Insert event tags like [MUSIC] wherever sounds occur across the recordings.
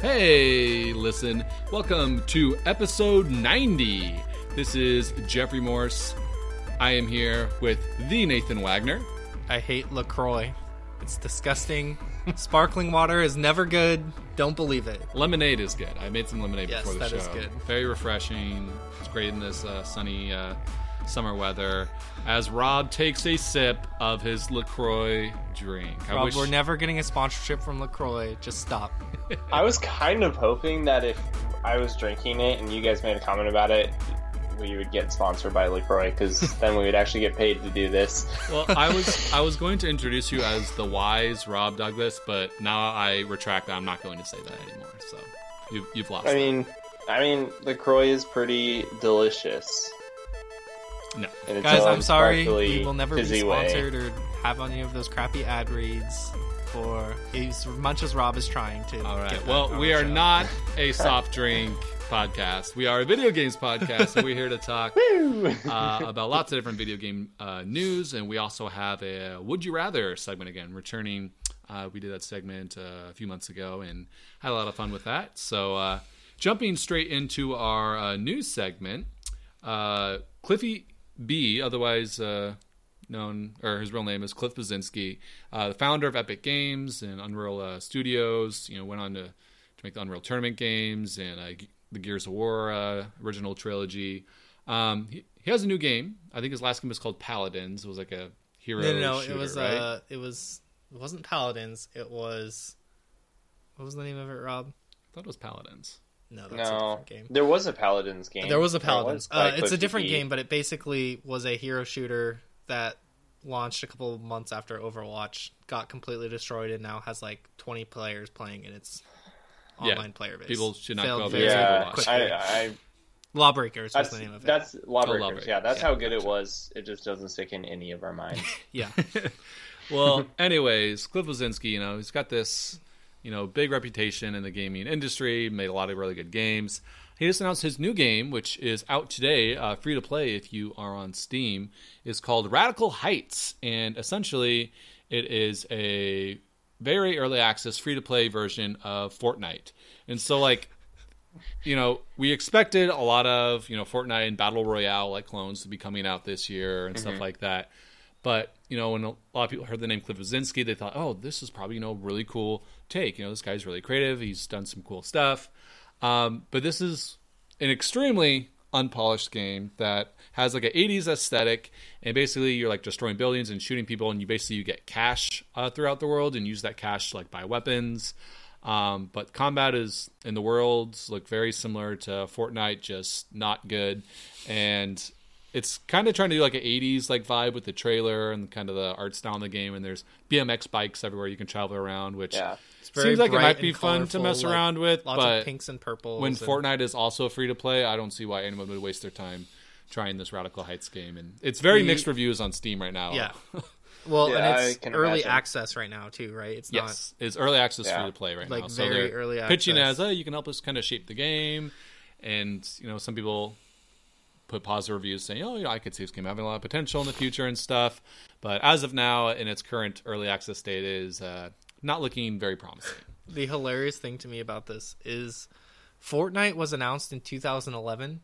Hey, listen, welcome to episode 90. This is Jeffrey Morse. I am here with the Nathan Wagner. I hate LaCroix. It's disgusting. Sparkling water is never good. Don't believe it. Lemonade is good. I made some lemonade Yes, before the that show. is good. Very refreshing. It's great in this uh, sunny uh, summer weather. As Rob takes a sip of his LaCroix drink. I Rob, wish we're never getting a sponsorship from LaCroix. Just stop. [LAUGHS] I was kind of hoping that if I was drinking it and you guys made a comment about it, we would get sponsored by LaCroix because [LAUGHS] then we would actually get paid to do this. Well, I was [LAUGHS] I was going to introduce you as the wise Rob Douglas, but now I retract that. I'm not going to say that anymore. So you've you've lost. I mean, I mean, LaCroix is pretty delicious. No. Guys, I'm sorry. We will never be fizzy way. sponsored or have any of those crappy ad reads for as much as Rob is trying to. All right. get Well, we are show. not [LAUGHS] a soft drink podcast. We are a video games podcast, and we're here to talk uh, about lots of different video game uh, news. And we also have a Would You Rather segment again, returning. Uh, we did that segment uh, a few months ago and had a lot of fun with that. So, uh, jumping straight into our uh, news segment, uh, Cliffy B, otherwise uh, known, or his real name is Cliff Bleszinski, uh, the founder of Epic Games and Unreal uh, Studios. You know, went on to, to make the Unreal Tournament games and uh, the Gears of War uh, original trilogy. Um, he, he has a new game. I think his last game was called Paladins. It was like a hero. No, no, no. shooter, it was. right? Uh, it was. It wasn't Paladins. It was. What was the name of it, Rob? I thought it was Paladins. No, that's a different game. there was a Paladins game. There was a Paladins. by uh, it's a different B. game, but it basically was a hero shooter that launched a couple of months after Overwatch, got completely destroyed, and now has like 20 players playing in its Yeah, online player base. people should not Failed go very against Yeah, Overwatch. quickly. I, I, Lawbreakers was that's the name of it. that's Lawbreakers. Lawbreakers. Yeah, that's Yeah, how good it was. It just doesn't stick in any of our minds. [LAUGHS] yeah. [LAUGHS] well, anyways, Cliff Bleszinski, you know, he's got this, you know, big reputation in the gaming industry, made a lot of really good games. He just announced his new game, which is out today, uh, free to play if you are on Steam. is called Radical Heights, and essentially, it is a very early access, free to play version of Fortnite. And so, like, you know, we expected a lot of, you know, Fortnite and Battle Royale like clones to be coming out this year and stuff like that. But, you know, when a lot of people heard the name Cliff Bleszinski, they thought, oh, this is probably, you know, really cool take. You know, this guy's really creative. He's done some cool stuff. Um, but this is an extremely unpolished game that has like an 80s aesthetic and basically you're like destroying buildings and shooting people and you basically you get cash uh, throughout the world and use that cash to like buy weapons um, but combat is in the worlds look very similar to Fortnite, just not good. And it's kind of trying to do like an 80s like vibe with the trailer and kind of the art style in the game. And there's BMX bikes everywhere you can travel around, which Yeah. very seems like it might be and fun to mess like, around with. Lots but of pinks and purples. when and- Fortnite is also free to play, I don't see why anyone would waste their time trying this Radical Heights game. And it's very The- mixed reviews on Steam right now. Yeah. [LAUGHS] Well, Yeah, and it's early imagine. access right now too, right? It's Yes, it's early access Yeah. free to play right Like now. So very they're early pitching access. as, oh, you can help us kind of shape the game, and you know, some people put positive reviews saying, oh, you know, I could see this game having a lot of potential in the future and stuff. But as of now, in its current early access state, is uh, not looking very promising. The hilarious thing to me about this is Fortnite was announced in 2011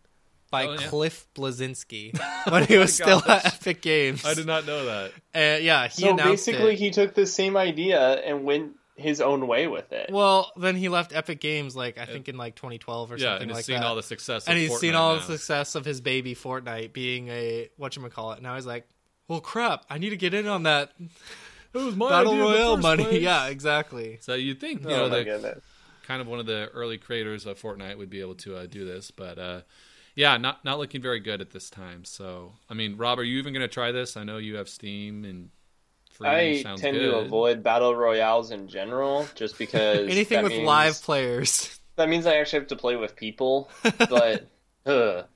by Oh, yeah. Cliff Bleszinski [LAUGHS] [LAUGHS] when he was still gosh. at Epic Games. I did not know that. Uh, yeah, he so announced basically, it. he took the same idea and went his own way with it. Well, then he left Epic Games like I think in like 2012 or Yeah, something and he's like seen that. all the success, and of he's seen all now. the success of his baby Fortnite being a what you call it. Now he's like, well, crap, I need to get in on that It was my battle idea royale money. [LAUGHS] place. Yeah, exactly. So you think you oh know the kind of one of the early creators of Fortnite would be able to uh, do this, but uh, yeah, not not looking very good at this time. So I mean, Rob, are you even going to try this? I know you have Steam and free I tend good. to avoid battle royales in general, just [LAUGHS] because Anything with means- live players. That means I actually have to play with people, [LAUGHS] but [LAUGHS] but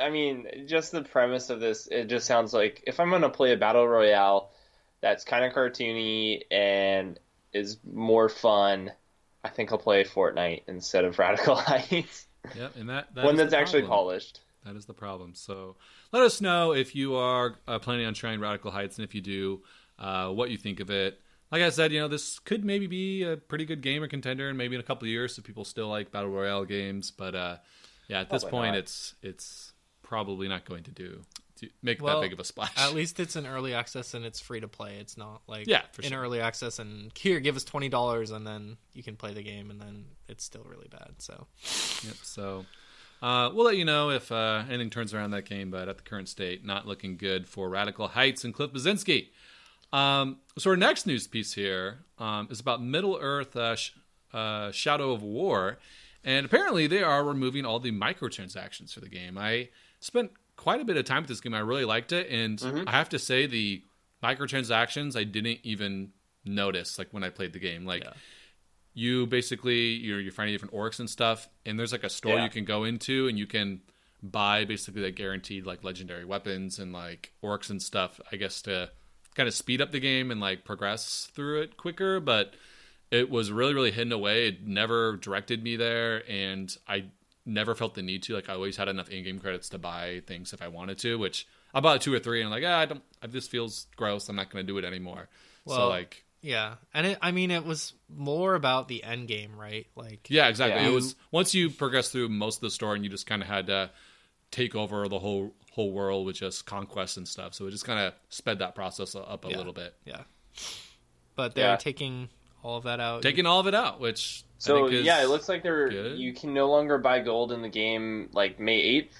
I mean, just the premise of this, it just sounds like if I'm gonna play a battle royale that's kind of cartoony and is more fun, I think I'll play Fortnite instead of Radical Heights, Yep, and that, that one that's actually polished. That is the problem. So let us know if you are uh, planning on trying Radical Heights, and if you do, uh, what you think of it. like I said, you know, this could maybe be a pretty good game or contender, and maybe in a couple of years, if people still like battle royale games. But uh, yeah, at this Probably point, not. it's it's probably not going to do to make Well, that big of a splash. At least it's an early access and it's free to play. It's not like Yeah, for in sure. early access and here give us twenty dollars and then you can play the game and then it's still really bad. So Yep, so uh, we'll let you know if uh, anything turns around that game, but at the current state, not looking good for Radical Heights and Cliff Bleszinski. Um, so our next news piece here um, is about Middle Earth uh, sh- uh, Shadow of War, and apparently they are removing all the microtransactions for the game. I spent quite a bit of time with this game. I really liked it, and I have to say the microtransactions I didn't even notice like when I played the game. Like Yeah. You basically you're you're finding different orcs and stuff, and there's like a store Yeah. you can go into and you can buy basically like guaranteed like legendary weapons and like orcs and stuff. I guess to kind of speed up the game and like progress through it quicker, but it was really really hidden away. It never directed me there, and I never felt the need to. Like I always had enough in-game credits to buy things if I wanted to, which I bought two or three, and I'm like, ah, I don't. This feels gross. I'm not going to do it anymore. so like, yeah, and it, I mean it was more about the end game, right? Like yeah, exactly. Yeah. It was once you progress through most of the story, and you just kind of had to take over the whole whole world with just conquests and stuff. So it just kind of sped that process up a Yeah. little bit, yeah, but they're Yeah. taking all of that out. taking all of it out, which I So think is, yeah, it looks like they're good. you can no longer buy gold in the game like May eighth,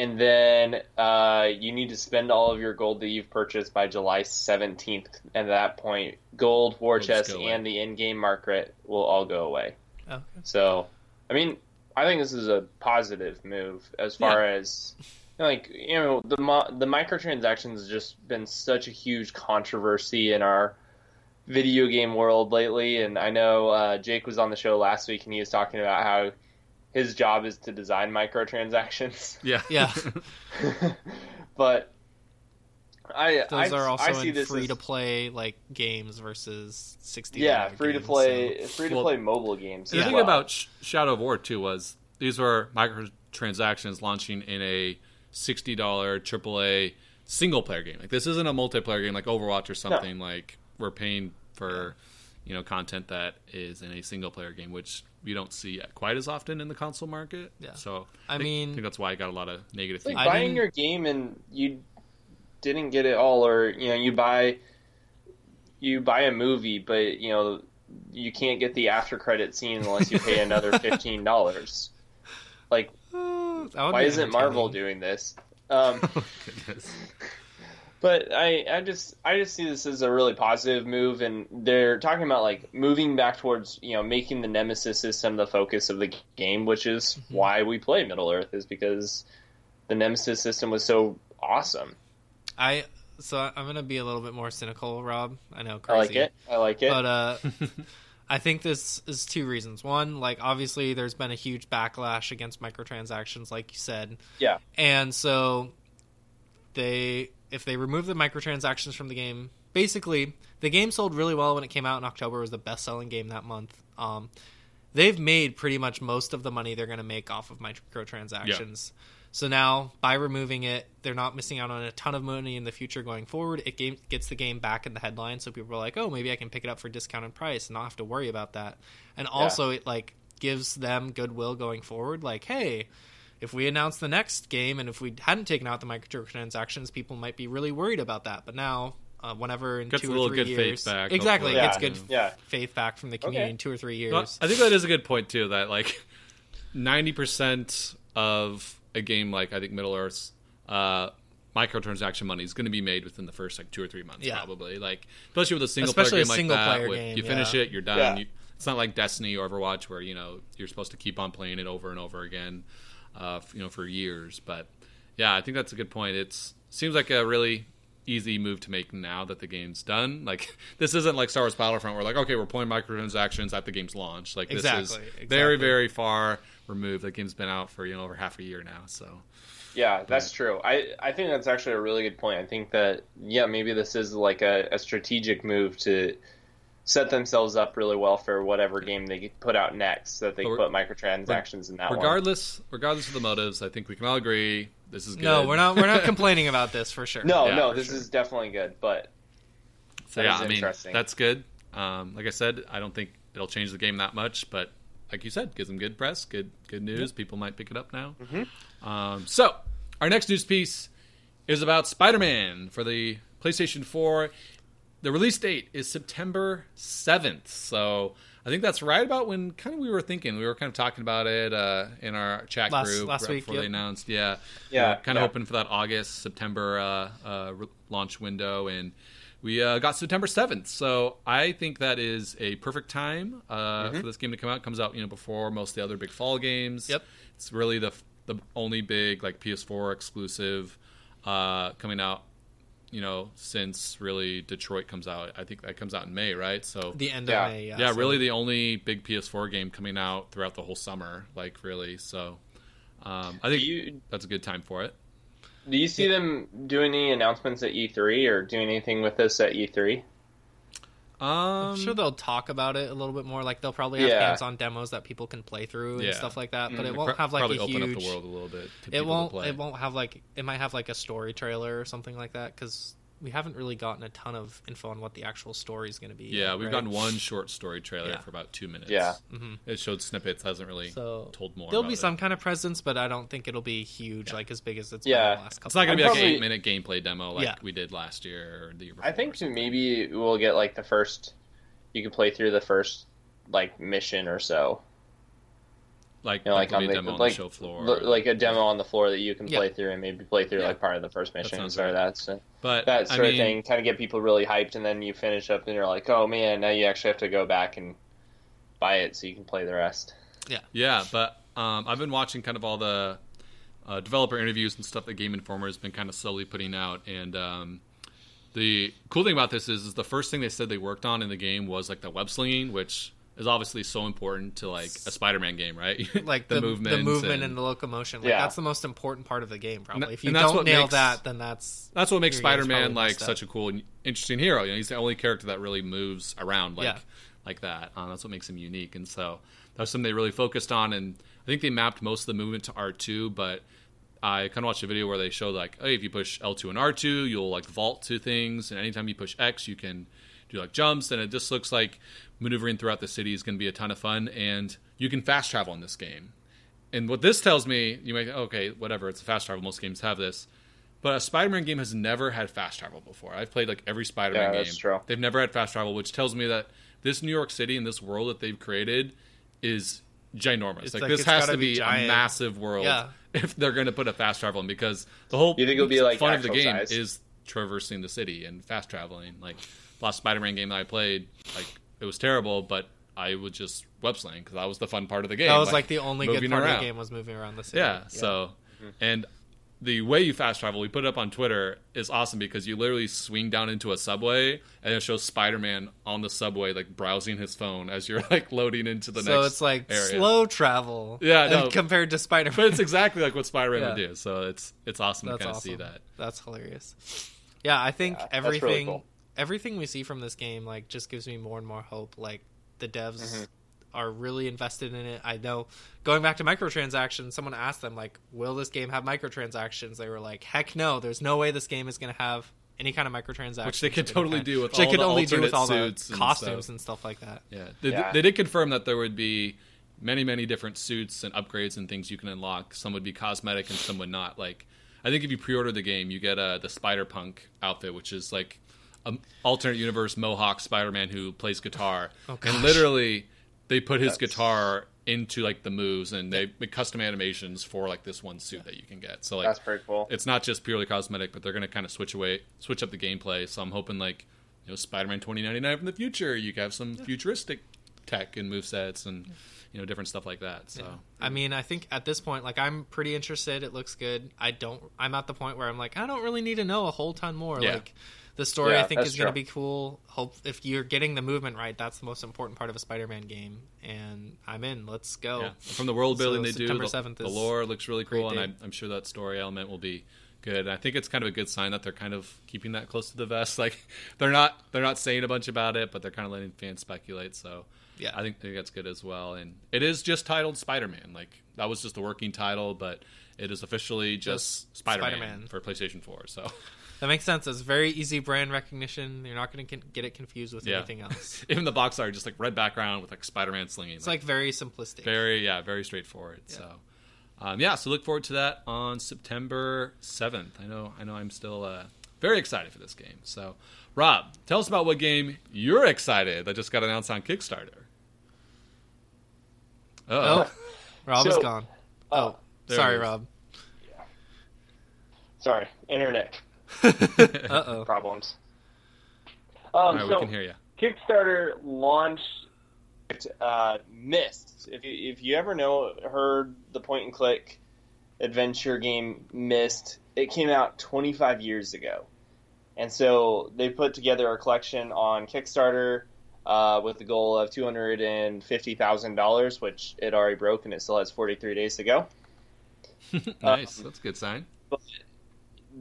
and then uh, you need to spend all of your gold that you've purchased by July seventeenth. And at that point, gold, war Will chest, and the in-game market will all go away. Okay. So, I mean, I think this is a positive move as far as like you know the the microtransactions has just been such a huge controversy in our video game world lately, and I know uh, Jake was on the show last week and he was talking about how his job is to design microtransactions, [LAUGHS] yeah, Yeah. [LAUGHS] but I Those I, are also I see in this free as, to play like games versus sixty. yeah free to play free to Well, play mobile games. The as thing well. about Sh- Shadow of War too was these were microtransactions launching in a sixty dollar AAA single player game. Like this isn't a multiplayer game like Overwatch or something. Like we're paying for you know content that is in a single player game, which we don't see quite as often in the console market. Yeah. So I think- mean- I think that's why I got a lot of negative It's like buying your game and you didn't get it all, or you know, you buy you buy a movie, but you know you can't get the after credit scene unless you pay another [LAUGHS] fifteen dollars. Like, [SIGHS] why isn't Marvel doing this? Um, [LAUGHS] Goodness. But I, I just, I just see this as a really positive move, and they're talking about like moving back towards, you know, making the Nemesis system the focus of the game, which is why we play Middle Earth, is because the Nemesis system was so awesome. I so I'm gonna be a little bit more cynical, Rob. I know, I like it. I like it. But uh, [LAUGHS] I think this is two reasons. One, like obviously there's been a huge backlash against microtransactions, like you said, yeah, and so they if they remove the microtransactions from the game, basically the game sold really well when it came out in October. It was the best selling game that month. Um, they've made pretty much most of the money they're going to make off of microtransactions. So now, by removing it, they're not missing out on a ton of money in the future going forward. It game, gets the game back in the headlines, so people are like, "Oh, maybe I can pick it up for discounted price and not have to worry about that." And also, it like gives them goodwill going forward. Like, hey, if we announce the next game and if we hadn't taken out the microtransactions, people might be really worried about that. But now, uh, whenever in Gets two a or three good faith years, back, exactly, hopefully. it gets good Yeah. faith back from the community Okay. in two or three years. Well, I think that is a good point too. That like ninety percent of a game like I think Middle Earth's uh, microtransaction money is going to be made within the first like two or three months, Yeah. probably. Like especially with a single Especially a player game single like that, player with- game, you finish yeah. it, you're done. Yeah. You, it's not like Destiny or Overwatch where you know you're supposed to keep on playing it over and over again, uh, you know, for years. But yeah, I think that's a good point. It's seems like a really easy move to make now that the game's done. Like [LAUGHS] this isn't like Star Wars Battlefront where like okay, we're pulling microtransactions at the game's launch. Like this is exactly. very very far removed. The game's been out for you know over half a year now. So Yeah, that's true. I, I think that's actually a really good point. I think that yeah, maybe this is like a, a strategic move to set themselves up really well for whatever game they put out next, so that they put microtransactions in that one. regardless regardless of the motives, I think we can all agree this is good. no, we're not. We're not [LAUGHS] complaining about this for sure. No, Yeah, no, this sure. is definitely good. But So That yeah, is I mean that's good. Um, like I said, I don't think it'll change the game that much, but like you said, gives them good press, good good news. People might pick it up now. Um, so our next news piece is about Spider-Man for the PlayStation 4. The release date is September 7th. So I think that's right about when kind of we were thinking. We were kind of talking about it uh, in our chat Last- group last right week, before yep. they announced. Yeah, Yeah, kind of hoping for that August September uh, uh, re- launch window, and we uh, got September 7th. So I think that is a perfect time uh, Mm-hmm. for this game to come out. It comes out you know before most of the other big fall games. Yep. It's really the the only big like PS4 exclusive uh, coming out. You know, since really Detroit comes out, I think that comes out in May, right? So The end Yeah. of May. Yeah, yeah, so- really the only big PS4 game coming out throughout the whole summer, like really. So um, I think you that's a good time for it. do you see them doing any announcements at E3 or doing anything with this at E E3? Um, I'm sure they'll talk about it a little bit more. Like they'll probably have Yeah. hands-on demos that people can play through and Yeah. stuff like that. But it Mhm. won't have like probably a open up the world a little bit. To it won't. It won't have like. It might have like a story trailer or something like that because we haven't really gotten a ton of info on what the actual story is going to be. Yeah, yet, we've right? gotten one short story trailer Yeah. for about two minutes. Yeah. Mhm. it showed snippets. Hasn't really So told more. there'll about be it. some kind of presence, but I don't think it'll be huge, like as big as it's Yeah. been the last couple. It's not going to be I'm like an eight minute gameplay demo like Yeah. we did last year or the year before. I think or maybe we'll get like the first. You can play through the first like mission or so. like, You know, like, like on the a demo on like the show floor. l- like a demo on the floor that you can Yeah. play through and maybe play through Yeah. like part of the first mission and sounds sort of right. that. So but that sort I of thing, kind of get people really hyped, and then you finish up and you're like, oh man, now you actually have to go back and buy it so you can play the rest. Yeah yeah, but um, I've been watching kind of all the uh, developer interviews and stuff that Game Informer has been kind of slowly putting out. And um, the cool thing about this is, is the first thing they said they worked on in the game was like the web slinging, which is obviously so important to like a Spider-Man game, right? [LAUGHS] like the, the movement, movement and, the locomotion. Like, Yeah. That's the most important part of the game, probably. And if you don't nail makes- that, then that's That's what makes Spider-Man like such a cool and interesting hero. You know, he's the only character that really moves around like Yeah. like that. Um, that's what makes him unique. And so that's something they really focused on. And I think they mapped most of the movement to R two, but I kind of watched a video where they showed like, hey, if you push L two and R two, you'll like vault to things, and anytime you push X, you can do like jumps. And it just looks like maneuvering throughout the city is going to be a ton of fun, and you can fast travel in this game. And what this tells me, you might okay, whatever, it's a fast travel. Most games have this. But a Spider-Man game has never had fast travel before. I've played like every Spider-Man Yeah, game. that's true. They've never had fast travel, which tells me that this New York City and this world that they've created is ginormous. Like, like this has gotta be be, a massive world Yeah. [LAUGHS] if they're going to put a fast travel in because the whole You think it'll be, like, fun of the game size? is traversing the city and fast traveling. Like the last Spider-Man game that I played, like it was terrible, but I was just web sling because that was the fun part of the game. that was like, the only good moving part of the game was moving around the city. Yeah. So, mm-hmm. and the way you fast travel, we put it up on Twitter, is awesome because you literally swing down into a subway and it shows Spider Man on the subway, like browsing his phone as you're like loading into the so next. So it's like area. slow travel. Yeah, no. [LAUGHS] compared to Spider Man. but it's exactly like what Spider Man would do. So it's it's awesome That's to kind of awesome. see that. That's hilarious. Yeah, I think Yeah, that's really everything cool. Everything we see from this game like just gives me more and more hope. Like the devs Mm-hmm. are really invested in it. I know going back to microtransactions, someone asked them like, "Will this game have microtransactions?" They were like, "Heck no! There's no way this game is going to have any kind of microtransactions." Which they could totally kind." do with they all could the only do with all the suits and costumes stuff. and stuff like that. Yeah. They, Yeah. they did confirm that there would be many, many different suits and upgrades and things you can unlock. Some would be cosmetic and some would not. Like, I think if you pre order the game, you get uh, the Spider Punk outfit, which is like an alternate universe Mohawk Spider Man who plays guitar. Oh, and literally, they put his That's- guitar into like the moves and they make custom animations for like this one suit that you can get. So, like, That's pretty cool. it's not just purely cosmetic, but they're going to kind of switch away, switch up the gameplay. So I'm hoping like you know Spider-Man 2099 from the future, you can have some futuristic tech and move sets and you know different stuff like that. So I mean, I think at this point, like I'm pretty interested. It looks good. I don't. I'm at the point where I'm like, I don't really need to know a whole ton more. Yeah. Like the story, Yeah, I think is going to be cool. Hope if you're getting the movement right, that's the most important part of a Spider-Man game. And I'm in. Let's go. yeah. from the world building So they do, September the, 7th the is lore looks really cool, and. I'm, I'm sure that story element will be good. And I think it's kind of a good sign that they're kind of keeping that close to the vest. [LAUGHS] Like they're not they're not saying a bunch about it, but they're kind of letting fans speculate. So Yeah. I think, think that's good as well. And it is just titled Spider Man. Like that was just the working title, but it is officially just, Just Spider Man Spider-Man. for PlayStation 4. So [LAUGHS] That makes sense. It's very easy brand recognition. You're not going to get it confused with Yeah. anything [LAUGHS] else. even the box art just like red background with like Spider Man slinging. It's like very simplistic. very yeah, very straightforward. So. Um, yeah, so look forward to that on September seventh. I know, I know, I'm still uh, very excited for this game. So, Rob, tell us about what game you're excited that just got announced on Kickstarter. Oh, Oh, Rob is gone. Oh, Oh, sorry, it is. Rob. sorry, internet [LAUGHS] Uh oh. problems. all Um, right, so we can hear you. Kickstarter launched uh, Myst. If you, if you ever know heard the point and click adventure game Myst, it came out 25 years ago, and so they put together a collection on Kickstarter uh, with the goal of 250 thousand dollars, which it already broke, and it still has 43 days to go. [LAUGHS] nice, um, that's a good sign.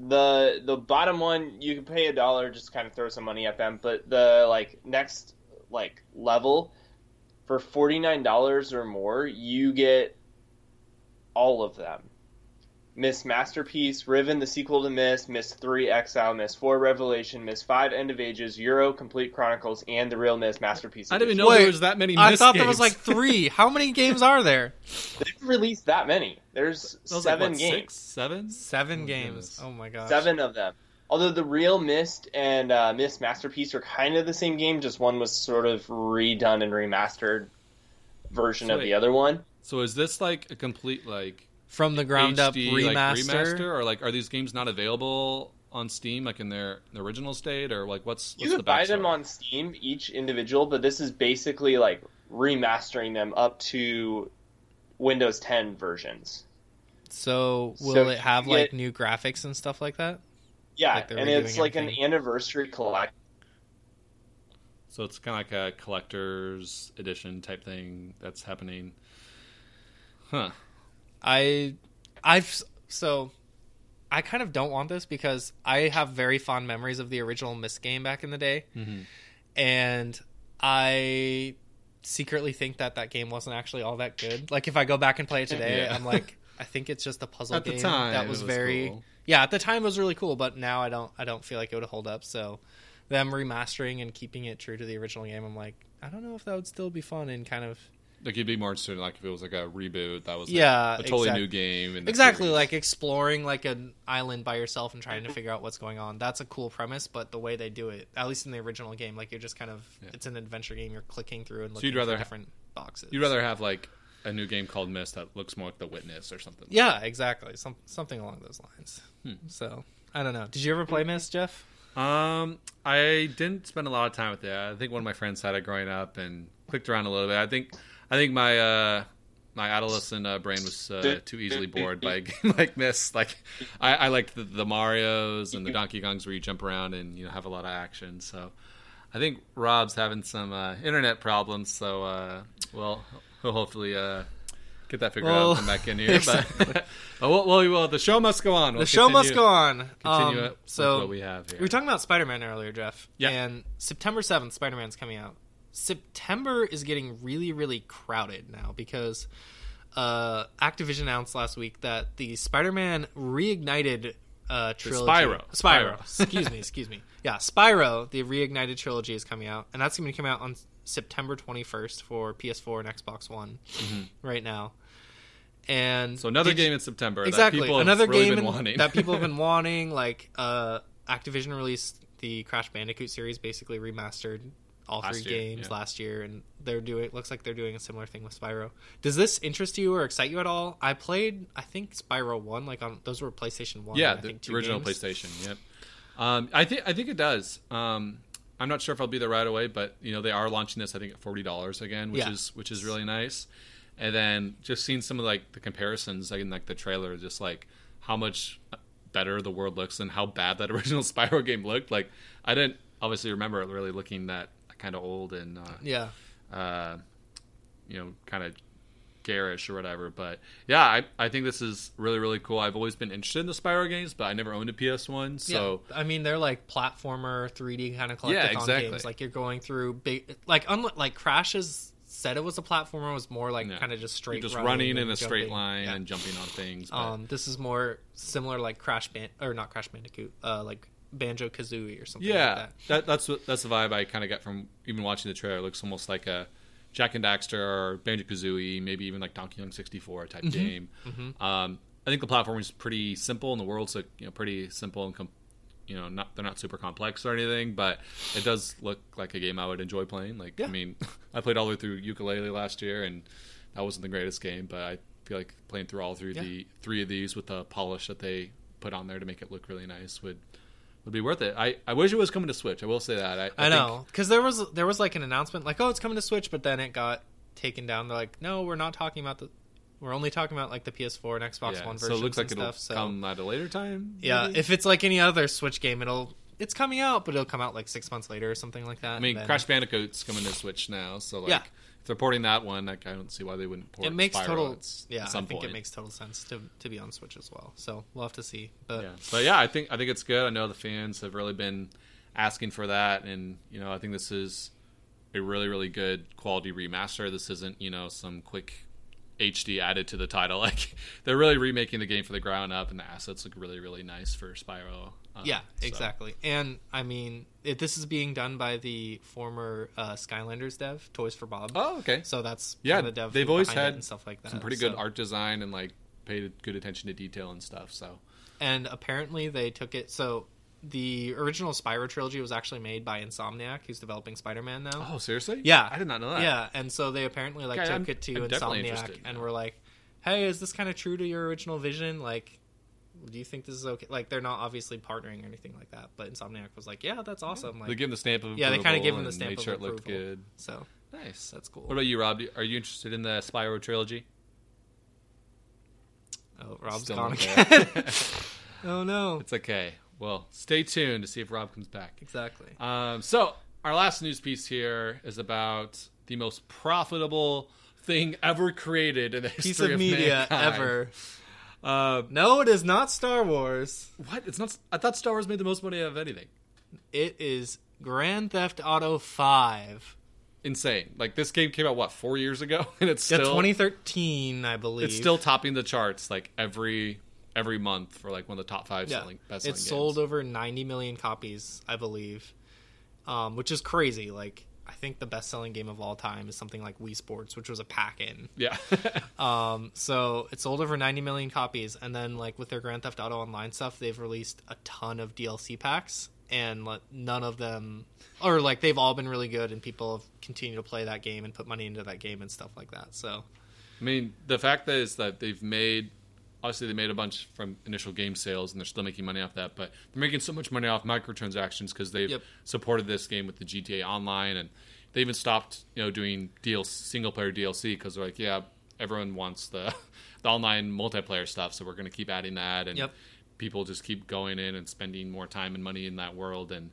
The the bottom one you can pay a dollar just kind of throw some money at them but the like next like level for $49 or more you get all of them Myst masterpiece Riven the sequel to Myst Myst 3 exile Myst 4 revelation Myst 5 end of ages Uru complete chronicles and the real Myst masterpiece I didn't even Edition. know there was that many. I Myst thought there was like three. How many [LAUGHS] games are there? they've released that many there's That was like, seven what, games six, seven, Seven Oh, games. goodness. Oh my gosh. Seven of them. Although the real Myst and uh, Myst Masterpiece are kind of the same game, just one was sort of redone and remastered version So of wait. the other one. So is this like a complete like From the ground up HD, like, remaster. remaster, or like are these games not available on Steam like in their, their original state, or like what's, what's You the could buy them on Steam, each individual, but this is basically like remastering them up to Windows 10 versions. So will So it have you like get- new graphics and stuff like that? Yeah, Like and it's like an anniversary collect. So it's kind of like a collector's edition type thing that's happening. Huh. I, I've so, I kind of don't want this because I have very fond memories of the original Myst game back in the day, Mhm. and I secretly think that that game wasn't actually all that good. Like if I go back and play it today, Yeah. I'm like, I think it's just a puzzle At the game time, that was, was very cool. yeah. At the time, it was really cool, but now I don't. I don't feel like it would hold up. So them remastering and keeping it true to the original game, I'm like, I don't know if that would still be fun and kind of Like you'd be more interested in like if it was like a reboot that was like, Yeah, a totally exact- new game. In the exactly series. like exploring like an island by yourself and trying to figure out what's going on. That's a cool premise, but the way they do it, at least in the original game, like you're just kind of Yeah. it's an adventure game. You're clicking through and So looking you'd rather for ha- different boxes. you'd rather have like a new game called Myst that looks more like The Witness or something. yeah, exactly, some something along those lines. Hmm. So I don't know. Did you ever play Myst Jeff? Um, I didn't spend a lot of time with it. I think one of my friends had it growing up and clicked around a little bit. I think I think my uh my adolescent uh, brain was uh, too easily bored by a game [LAUGHS] like this. Like I, I liked the, the Mario's and the Donkey Kongs where you jump around and you know have a lot of action. So I think Rob's having some uh, internet problems. So uh, well, he'll hopefully uh, get that figured out Well, and come back in [LAUGHS] here. exactly. But [LAUGHS] well, well, well, the show must go on. We'll the show must go on. Continue Um, it with so what we have here. We were talking about Spider Man earlier, Jeff. Yeah. And September 7th, Spider Man's coming out. September is getting really, really crowded now because uh, Activision announced last week that the Spider Man reignited uh, trilogy. Spyro. Spyro. Spyro. excuse me, excuse me. Yeah, Spyro, the reignited trilogy is coming out, and that's going to come out on September 21st for PS4 and Xbox One right now. And Mm-hmm. So another did you- game in September. exactly That people have another really game in- wanting. that people have [LAUGHS] been wanting like uh activision released the crash bandicoot series basically remastered all Last three year, games yeah. last year and they're doing looks like they're doing a similar thing with spyro does this interest you or excite you at all i played i think spyro 1 like on those were playstation 1 yeah, I the original games. PlayStation. Yep. Um, I think I think it does. Um, I'm not sure if I'll be there right away, but you know they are launching this I think at forty dollars again, which Yeah. is which is really nice. And then just seeing some of like the comparisons, like in like the trailer, just like how much better the world looks and how bad that [LAUGHS] original Spyro game looked. Like I didn't obviously remember it really looking that kind of old and uh, yeah uh, you know, kind of garish or whatever. But yeah, I, I think this is really, really cool. I've always been interested in the Spyro games, but I never owned a PS1. So yeah. I mean, they're like platformer, 3D kind of collectathon Yeah, exactly. games. Like you're going through big, like unlike like Crash is said it was a platformer. It was more like Yeah. kind of just straight, You're just running running in a straight line Yeah. and jumping on things. But Um, this is more similar, like Crash Band or not Crash Bandicoot, uh, like Banjo Kazooie or something. yeah, like that. that. that's what that's the vibe I kind of get from even watching the trailer. It looks almost like a Jak and Daxter or Banjo Kazooie, maybe even like Donkey Kong 64 type Mm-hmm. game. Um, I think the platform is pretty simple, and the world's like you know pretty simple and com- you know not they're not super complex or anything, but it does look like a game I would enjoy playing. Like Yeah. I mean, [LAUGHS] I played all the way through Yooka-Laylee last year, and that wasn't the greatest game, but I feel like playing through all through Yeah. the three of these with the polish that they put on there to make it look really nice would would be worth it. I, I wish it was coming to Switch. I will say that. I, I, I, know because there was there was like an announcement like oh it's coming to Switch, but then it got taken down. They're like no, we're not talking about the. We're only talking about like the PS4 and Xbox yeah, One so versions it looks like it'll stuff. So come at a later time. yeah, if it's like any other Switch game, it'll it's coming out, but it'll come out like six months later or something like that. I mean, then- Crash Bandicoot's coming to Switch now, so like Yeah. If they're porting that one, like I don't see why they wouldn't port it makes Spyro total at yeah. at I think point. it makes total sense to to be on Switch as well. So we'll have to see. But yeah. But yeah, I think I think it's good. I know the fans have really been asking for that, and you know I think this is a really really good quality remaster. This isn't you know some quick HD added to the title. [LAUGHS] Like they're really remaking the game for the ground up, and the assets look really really nice for Spyro. Um, Yeah, so- exactly. And I mean, it, this is being done by the former uh, Skylanders dev, Toys for Bob. Oh, okay. So that's Yeah, the dev they've always had and stuff like that. Some pretty good So- art design and like paid good attention to detail and stuff. So And apparently, they took it. So the original Spyro trilogy was actually made by Insomniac, who's developing Spider-Man now. Oh, seriously? Yeah. I did not know that. Yeah, and so they apparently like Okay, took I'm- it to I'm Insomniac and were like, "Hey, is this kind of true to your original vision? Like, do you think this is okay?" Like, they're not obviously partnering or anything like that, but Insomniac was like, "Yeah, that's awesome." They Like, give them the stamp of yeah, they kind of give them the stamp made of sure approval. it looked good. So Nice. that's cool. What about you, Rob? Are you interested in the Spyro trilogy? oh, Rob's Still gone again. [LAUGHS] [LAUGHS] oh no! it's okay. Well, stay tuned to see if Rob comes back. Exactly. Um, so our last news piece here is about the most profitable thing ever created in the history Piece of media mankind. ever. [LAUGHS] Uh, No, it is not Star Wars. what? It's not. I thought Star Wars made the most money out of anything. It is Grand Theft Auto Five. Insane. Like this game came out what four years ago, [LAUGHS] and it's Yeah, still 2013, I believe. it's still topping the charts like every every month for like one of the top five yeah. selling best It's games. sold over 90 million copies, I believe, um, which is crazy. Like, I think the best-selling game of all time is something like Wii Sports, which was a pack-in. Yeah. [LAUGHS] Um, so it sold over 90 million copies, and then like with their Grand Theft Auto Online stuff, they've released a ton of DLC packs, and like, none of them, or like they've all been really good, and people have continued to play that game and put money into that game and stuff like that. So I mean, the fact is that they've made obviously they made a bunch from initial game sales and they're still making money off that, but they're making so much money off microtransactions because they've Yep. supported this game with the GTA Online and they even stopped you know doing DLC, single player DLC because they're like, yeah, everyone wants the [LAUGHS] the online multiplayer stuff, so we're going to keep adding that and Yep. people just keep going in and spending more time and money in that world and.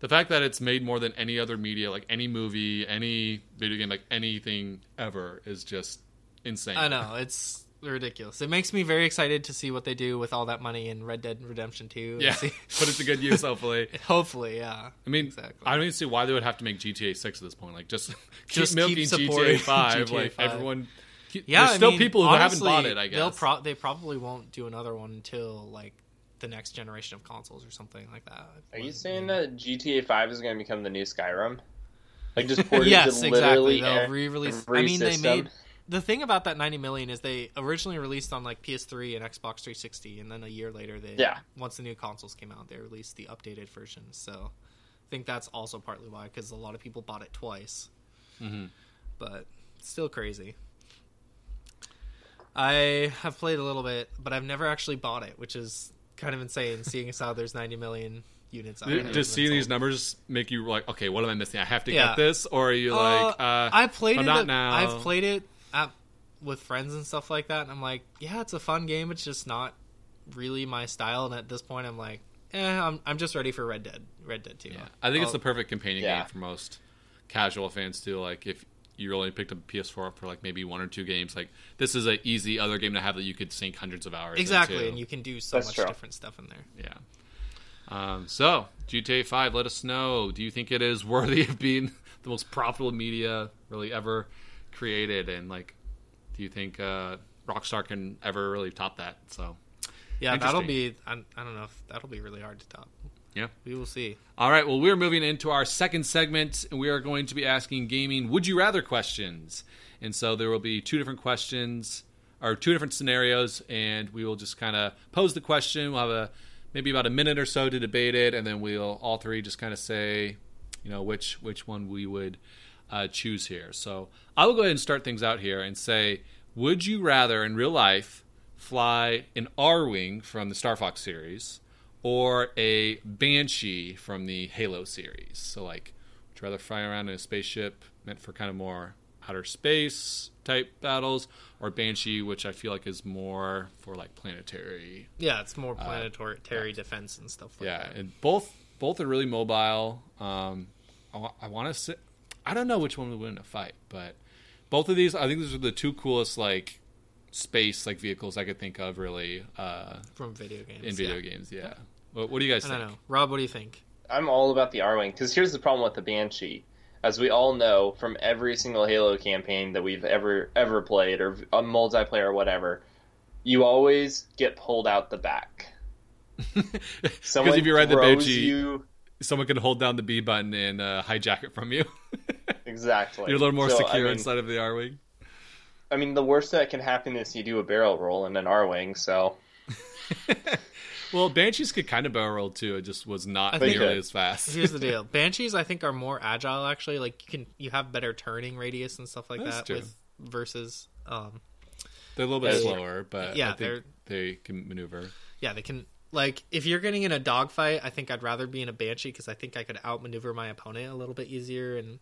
The fact that it's made more than any other media, like any movie, any video game, like anything ever, is just insane. I know it's ridiculous. It makes me very excited to see what they do with all that money in Red Dead Redemption 2. and Yeah, [LAUGHS] see- put it to good use. Hopefully, [LAUGHS] Hopefully, yeah. I mean, Exactly. I don't even see why they would have to make GTA Six at this point. Like, just [LAUGHS] keep Just keep milking supporting GTA Five. GTA like 5. everyone, keep- Yeah, there's I still mean, people who honestly, haven't bought it. I guess. They'll guess. pro- they probably won't do another one until like the next generation of consoles or something like that. Are you saying maybe. that GTA Five is going to become the new Skyrim? Like just ported yes, to exactly. They'll re-release. I mean, they made the thing about that 90 million is they originally released on like PS3 and Xbox 360, and then a year later, they Yeah. once the new consoles came out, they released the updated version. So I think that's also partly why, because a lot of people bought it twice. Mhm. But still crazy. I have played a little bit, but I've never actually bought it, which is kind of insane. seeing as how there's 90 million units. out there that Just seeing these numbers make you like, okay, what am I missing? I have to Yeah. get this, or are you like, uh, I played I'm it. not at- now. I've played it at, with friends and stuff like that, and I'm like, yeah, it's a fun game. It's just not really my style. And at this point, I'm like, eh, I'm I'm just ready for Red Dead. Red Dead Two. Yeah, I think it's Oh, the perfect companion Yeah. game for most casual fans too. Like if you only picked up a PS4 for like maybe one or two games, like this is an easy other game to have that you could sink hundreds of hours. exactly, into. and you can do so That's much true. different stuff in there. Yeah. Um, so GTA Five, let us know. Do you think it is worthy of being [LAUGHS] the most profitable media really ever created, and like, do you think uh, Rockstar can ever really top that? So Yeah, that'll be. I, I don't know if that'll be really hard to top. yeah. We will see. All right, well, we're moving into our second segment, and we are going to be asking gaming would you rather questions. And so there will be two different questions, or two different scenarios, and we will just kind of pose the question. We'll have a maybe about a minute or so to debate it, and then we'll all three just kind of say, you know, which which one we would uh, choose here. So I will go ahead and start things out here and say, would you rather in real life fly an Arwing from the Star Fox series? or a Banshee from the Halo series. So, like, would you rather fly around in a spaceship meant for kind of more outer space type battles, or Banshee, which I feel like is more for like planetary? Yeah, it's more planetary defense and stuff like Uh, yeah, that. and both both are really mobile. Um, I, want to say, I don't know which one would win in a fight, but both of these, I think these are the two coolest like space like vehicles I could think of really uh, From video games. in video yeah. games. Yeah. What, what do you guys I think? don't know. Rob, what do you think? I'm all about the Arwing because here's the problem with the Banshee. As we all know from every single Halo campaign that we've ever ever played, or a multiplayer or whatever, you always get pulled out the back. [LAUGHS] Because if you ride the Banshee, you someone can hold down the B button and uh, hijack it from you. [LAUGHS] exactly. You're a little more So, secure I mean, inside of the Arwing. I mean, the worst that can happen is you do a barrel roll in an Arwing. So [LAUGHS] Well, Banshees could kind of barrel roll too. It just was not nearly They as fast. Here's the deal. [LAUGHS] Banshees, I think, are more agile. Actually, like you can you have better turning radius and stuff like That's that true. with versus. Um, They're a little bit slower, but Yeah, I think they can maneuver. yeah, they can. Like if you're getting in a dogfight, I think I'd rather be in a banshee because I think I could outmaneuver my opponent a little bit easier and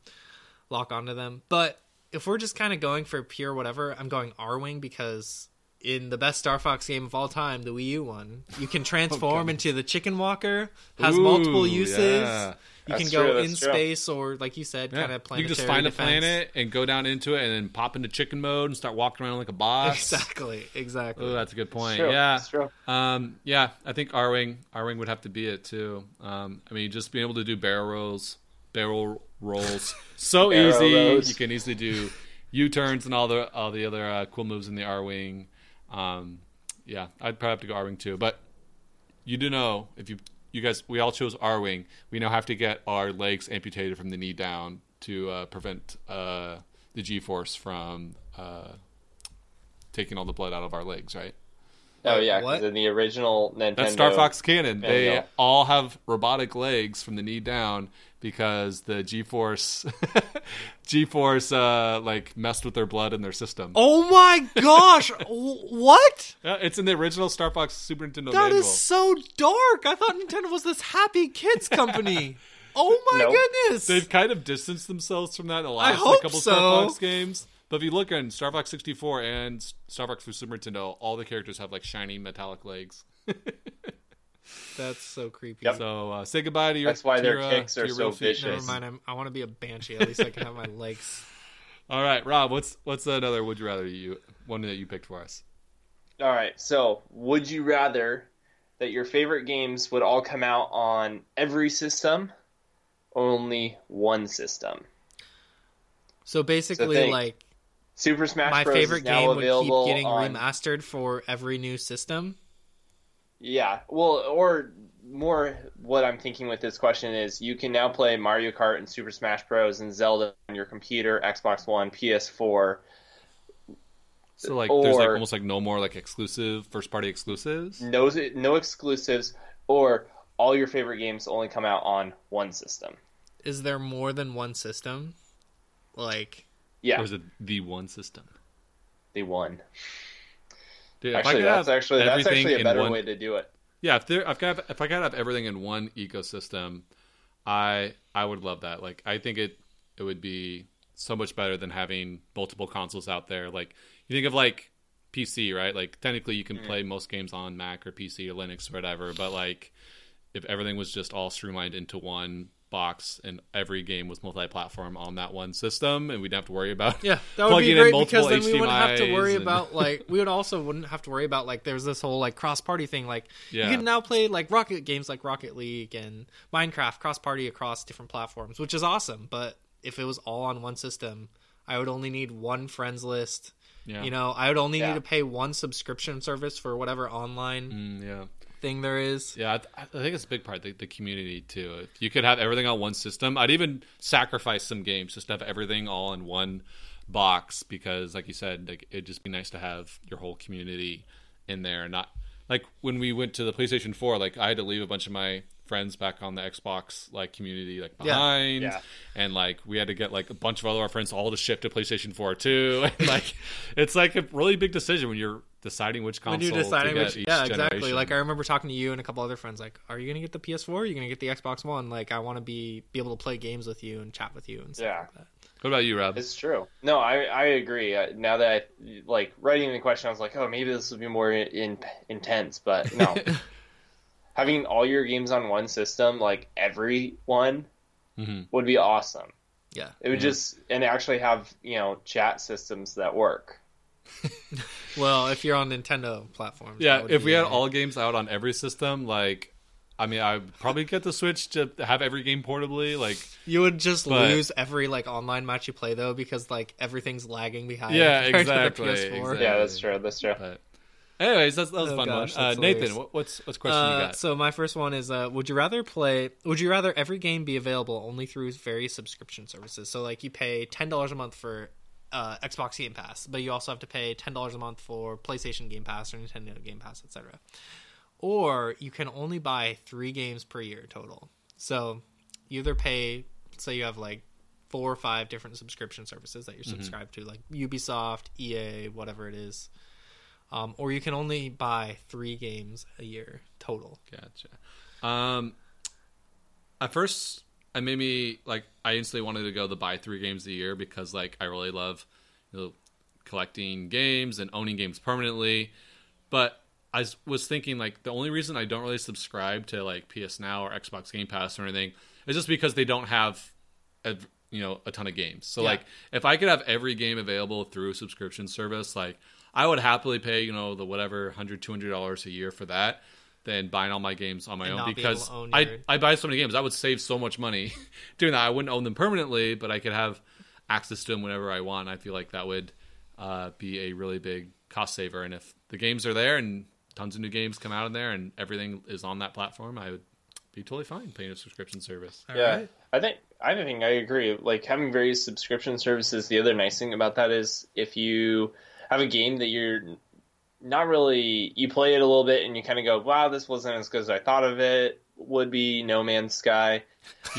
lock onto them. But if we're just kind of going for pure whatever, I'm going Arwing because in the best Star Fox game of all time, the Wii U one, you can [LAUGHS] transform God. into the Chicken Walker. Has Ooh, multiple uses. yeah. You That's can go true, in true. space or, like you said, Yeah. kind of you can just find defense. a planet and go down into it, and then pop into chicken mode and start walking around like a boss. Exactly, exactly. Oh, that's a good point. True, Yeah, true. Um, yeah, I think Arwing R wing would have to be it too. Um, I mean, just being able to do barrel rolls, barrel rolls, [LAUGHS] so Barrel easy. rolls. You can easily do U turns and all the all the other uh, cool moves in the Arwing. Um, yeah, I'd probably have to go Arwing too. But you do know if you you guys we all chose Arwing, we now have to get our legs amputated from the knee down to uh, prevent uh, the G force from uh, taking all the blood out of our legs, right? oh yeah, What? because in the original Nintendo, That's Star Fox canon. They all have robotic legs from the knee down because the G-force, [LAUGHS] G-force, uh, like messed with their blood in their system. Oh my gosh! [LAUGHS] What? Yeah, it's in the original Star Fox Super Nintendo That manual. is so dark. I thought Nintendo was this happy kids company. [LAUGHS] Oh my Nope. goodness! They've kind of distanced themselves from that in the I last hope couple so. Star Fox games. But if you look on Star Fox 64 and Star Fox for Super Nintendo, all the characters have like shiny metallic legs. That's so creepy. Yep. So uh, say goodbye to your. That's why to their your, uh, kicks to are so real feet. vicious. Never mind. I'm, I want to be a banshee. At least I can have my legs. [LAUGHS] All right, Rob. What's what's another would you rather you one that you picked for us? All right, so would you rather that your favorite games would all come out on every system, only one system? So basically, think. like Super Smash my Bros. favorite is now game would keep getting on, remastered for every new system. Yeah, well, or more. What I'm thinking with this question is, you can now play Mario Kart and Super Smash Bros. and Zelda on your computer, Xbox One, PS4. So like, there's like almost like no more like exclusive first party exclusives. No, no exclusives, or all your favorite games only come out on one system. Is there more than one system? Like, Yeah, Or is it the one system? The won. Dude, Actually, that's actually that's actually a better one- way to do it. Yeah, if there, I've got, if I could have everything in one ecosystem, I I would love that. Like, I think it it would be so much better than having multiple consoles out there. Like, you think of like PC, right? Like, technically, you can mm. play most games on Mac or PC or Linux or whatever. But like, if everything was just all streamlined into one box and every game was multi-platform on that one system, and we didn't have to worry about yeah, that would plugging be in great multiple because then we wouldn't have to worry and- about [LAUGHS] like we would also wouldn't have to worry about like there's this whole like cross party thing. Like Yeah. you can now play like Rocket games like Rocket League and Minecraft cross party across different platforms, which is awesome. But if it was all on one system, I would only need one friends list. Yeah. You know, I would only Yeah. need to pay one subscription service for whatever online Mm, yeah. Thing there is. Yeah, I, th- I think it's a big part the, the community too. If you could have everything on one system, I'd even sacrifice some games just to have everything all in one box because, like you said, like, it'd just be nice to have your whole community in there and not like when we went to the PlayStation Four. Like I had to leave a bunch of my friends back on the Xbox like community like Yeah. behind, Yeah. and like we had to get like a bunch of other our friends all to shift to PlayStation Four too. [LAUGHS] And, like it's like a really big decision when you're deciding which console When you're deciding to get which, each yeah, exactly. generation. Like I remember talking to you and a couple other friends. Like, are you gonna get the PS4? Are you gonna get the Xbox One? Like, I want to be be able to play games with you and chat with you and stuff Yeah. like that. what about you, Rob? It's true. No, I I agree. Uh, now that I like writing the question, I was like, oh, maybe this will be more in, intense, but no. [LAUGHS] Having all your games on one system, like every one, Mhm. would be awesome. Yeah. It would just and actually have you know chat systems that work. Well, if you're on Nintendo platforms, Yeah, if we be- had all games out on every system, like, I mean, I'd probably get the Switch to have every game portably. Like, you would just but- lose every like online match you play though because like everything's lagging behind. Yeah, [LAUGHS] compared to the exactly, PS4. exactly. Yeah, that's true. That's true. but anyways, that's that was a Oh, fun gosh, one. Uh, Nathan, what, what's what's question you Uh, got? so my first one is: uh, Would you rather play? Would you rather every game be available only through various subscription services? So like you pay ten dollars a month for uh, Xbox Game Pass, but you also have to pay ten dollars a month for PlayStation Game Pass or Nintendo Game Pass, etc. Or you can only buy three games per year total. So you either pay, say you have like four or five different subscription services that you're subscribed to, like Ubisoft, EA, whatever it is. Um, or you can only buy three games a year total. Gotcha. Um, at first, I made me like I instantly wanted to go the buy three games a year because like I really love you know, collecting games and owning games permanently. But I was thinking like the only reason I don't really subscribe to like PS Now or Xbox Game Pass or anything is just because they don't have a, you know a ton of games. So Yeah. like if I could have every game available through a subscription service, like I would happily pay you know the whatever 100 200 dollars a year for that than buying all my games on my And own not be able because I I buy so many games. I would save so much money [LAUGHS] doing that. I wouldn't own them permanently, but I could have access to them whenever I want. I feel like that would uh, be a really big cost saver. And if the games are there and tons of new games come out in there and everything is on that platform, I would be totally fine paying a subscription service. All yeah, right. I think I think I agree. Like having various subscription services. The other nice thing about that is if you have a game that you're not really you play it a little bit and you kind of go, "Wow, this wasn't as good as I thought of it." Would be No Man's Sky.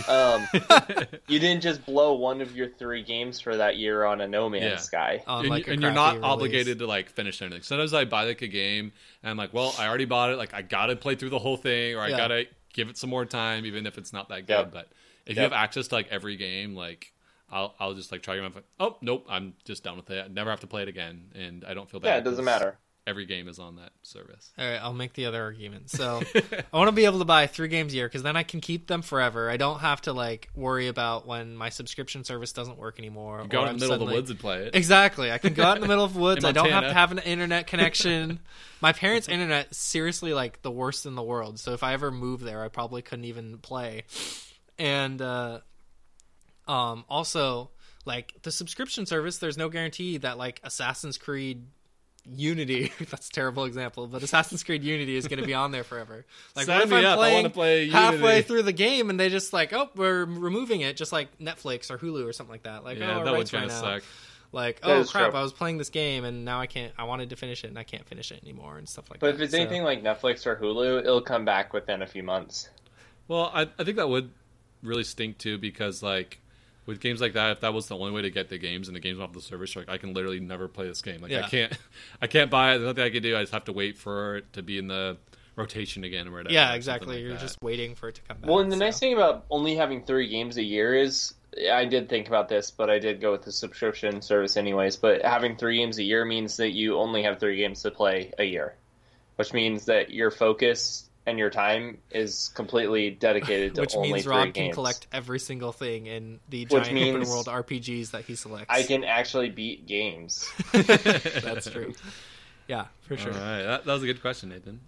Um, [LAUGHS] you didn't just blow one of your three games for that year on a No Man's Yeah. Sky. On and, like a and you're not release. obligated to like finish anything. Sometimes I buy like a game and I'm like, well, I already bought it. Like I gotta play through the whole thing, or I Yeah. gotta give it some more time, even if it's not that good. Yep. But if you have access to like every game, like I'll I'll just like try your like, oh nope, I'm just done with it. I never have to play it again, and I don't feel bad. Yeah, it doesn't because matter. Every game is on that service. All right, I'll make the other argument. So [LAUGHS] I want to be able to buy three games a year because then I can keep them forever. I don't have to like worry about when my subscription service doesn't work anymore. You go or out in the middle of the woods and play it. Exactly. I can go out in the middle of the [LAUGHS] woods. I don't have to have an internet connection. [LAUGHS] My parents' internet seriously like the worst in the world. So if I ever moved there, I probably couldn't even play. And uh um also like the subscription service, there's no guarantee that like Assassin's Creed Unity, [LAUGHS] that's a terrible example, but Assassin's Creed Unity is going to be on there forever. [LAUGHS] Like, Sign what if me I'm up, playing play halfway through the game and they just like, oh, we're removing it, just like Netflix or Hulu or something like that. Like, yeah, oh, that would rights kind of suck. like That oh crap true. i was playing this game and now i can't i wanted to finish it and i can't finish it anymore and stuff like But that But if it's So- anything like Netflix or Hulu, it'll come back within a few months. Well, I, I think that would really stink too because like with games like that, if that was the only way to get the games and the games off the service, like I can literally never play this game. Like I can't, [LAUGHS] I can't buy it. There's nothing I can do. I just have to wait for it to be in the rotation again or whatever. yeah exactly like you're that. just waiting for it to come back Well, and the so. nice thing about only having three games a year is I did think about this, but I did go with the subscription service anyways. But having three games a year means that you only have three games to play a year, which means that your focus and your time is completely dedicated to which only means three rob games. can collect every single thing in the Which giant open world rpgs that he selects I can actually beat games. [LAUGHS] that's true [LAUGHS] yeah for sure All right, that, that was a good question, Nathan.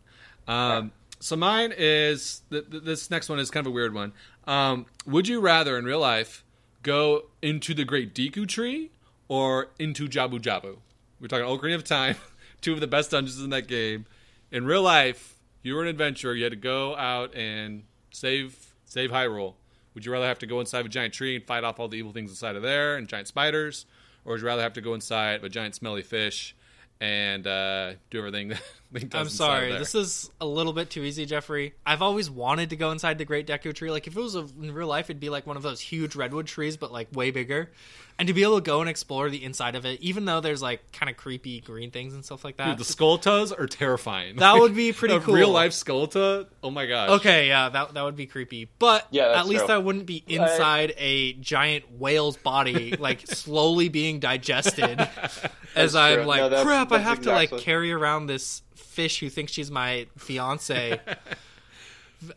Um, so mine is th- th- this next one is kind of a weird one. Um, would you rather in real life go into the Great Deku Tree or into Jabu Jabu. We're talking Ocarina of Time, [LAUGHS] two of the best dungeons in that game. In real life, you were an adventurer. You had to go out and save save Hyrule. Would you rather have to go inside of a giant tree and fight off all the evil things inside of there and giant spiders, or would you rather have to go inside of a giant smelly fish and uh, do everything? [LAUGHS] that does I'm sorry. This is a little bit too easy, Jeffrey. I've always wanted to go inside the Great Deku Tree. Like, if it was a, in real life, it'd be like one of those huge redwood trees, but like way bigger. And to be able to go and explore the inside of it, even though there's like kind of creepy green things and stuff like that. Dude, the Skulltulas are terrifying. That would be [LAUGHS] pretty a cool. Real life Skulltula. Oh my gosh. Okay, yeah, that that would be creepy. But Yeah, at least true. I wouldn't be inside a giant whale's body, [LAUGHS] like slowly being digested [LAUGHS] as That's I'm like, No, that's- crap, I that's have to like carry around this fish who thinks she's my fiance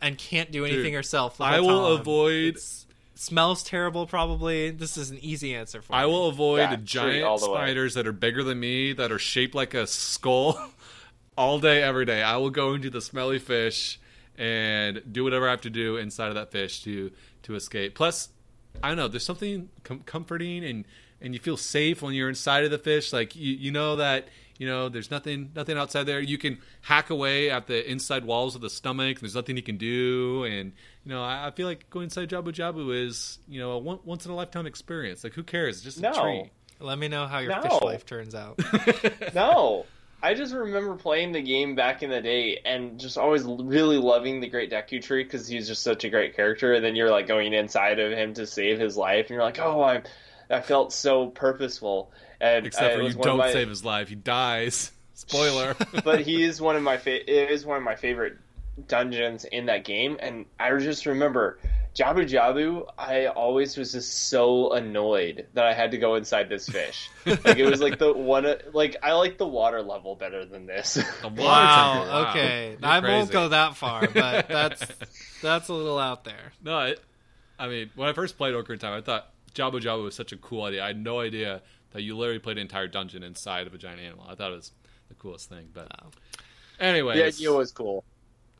and can't do anything Dude, herself. I will avoid. It's- smells terrible probably. This is an easy answer for I me. will avoid Yeah, giant all the way. spiders that are bigger than me, that are shaped like a skull, [LAUGHS] all day, every day. I will go into the smelly fish and do whatever I have to do inside of that fish to to escape. Plus, I don't know. There's something com- comforting and and you feel safe when you're inside of the fish. Like you you know that you know there's nothing nothing outside there. You can hack away at the inside walls of the stomach. There's nothing you can do, and you know I, I feel like going inside Jabu Jabu is you know a one, once in a lifetime experience. Like who cares? It's just No. a tree. Let me know how your No. fish life turns out. [LAUGHS] No. I just remember playing the game back in the day and just always really loving the Great Deku Tree because he's just such a great character. And then you're like going inside of him to save his life, and you're like, oh, I'm, I felt so purposeful. And Except for you was one of don't my- save his life. He dies. [LAUGHS] Spoiler. [LAUGHS] but he is one of my fa- it is one of my favorite dungeons in that game and I just remember Jabu Jabu I always was just so annoyed that I had to go inside this fish [LAUGHS] like it was like the one like I like the water level better than this The water wow. temple, wow. Okay. You're I won't go that far, but that's that's a little out there. No, it, I mean, when I first played Ocarina of Time, I thought Jabu Jabu was such a cool idea. I had no idea that you literally played an entire dungeon inside of a giant animal. I thought it was the coolest thing. But, Wow. anyways, the idea was cool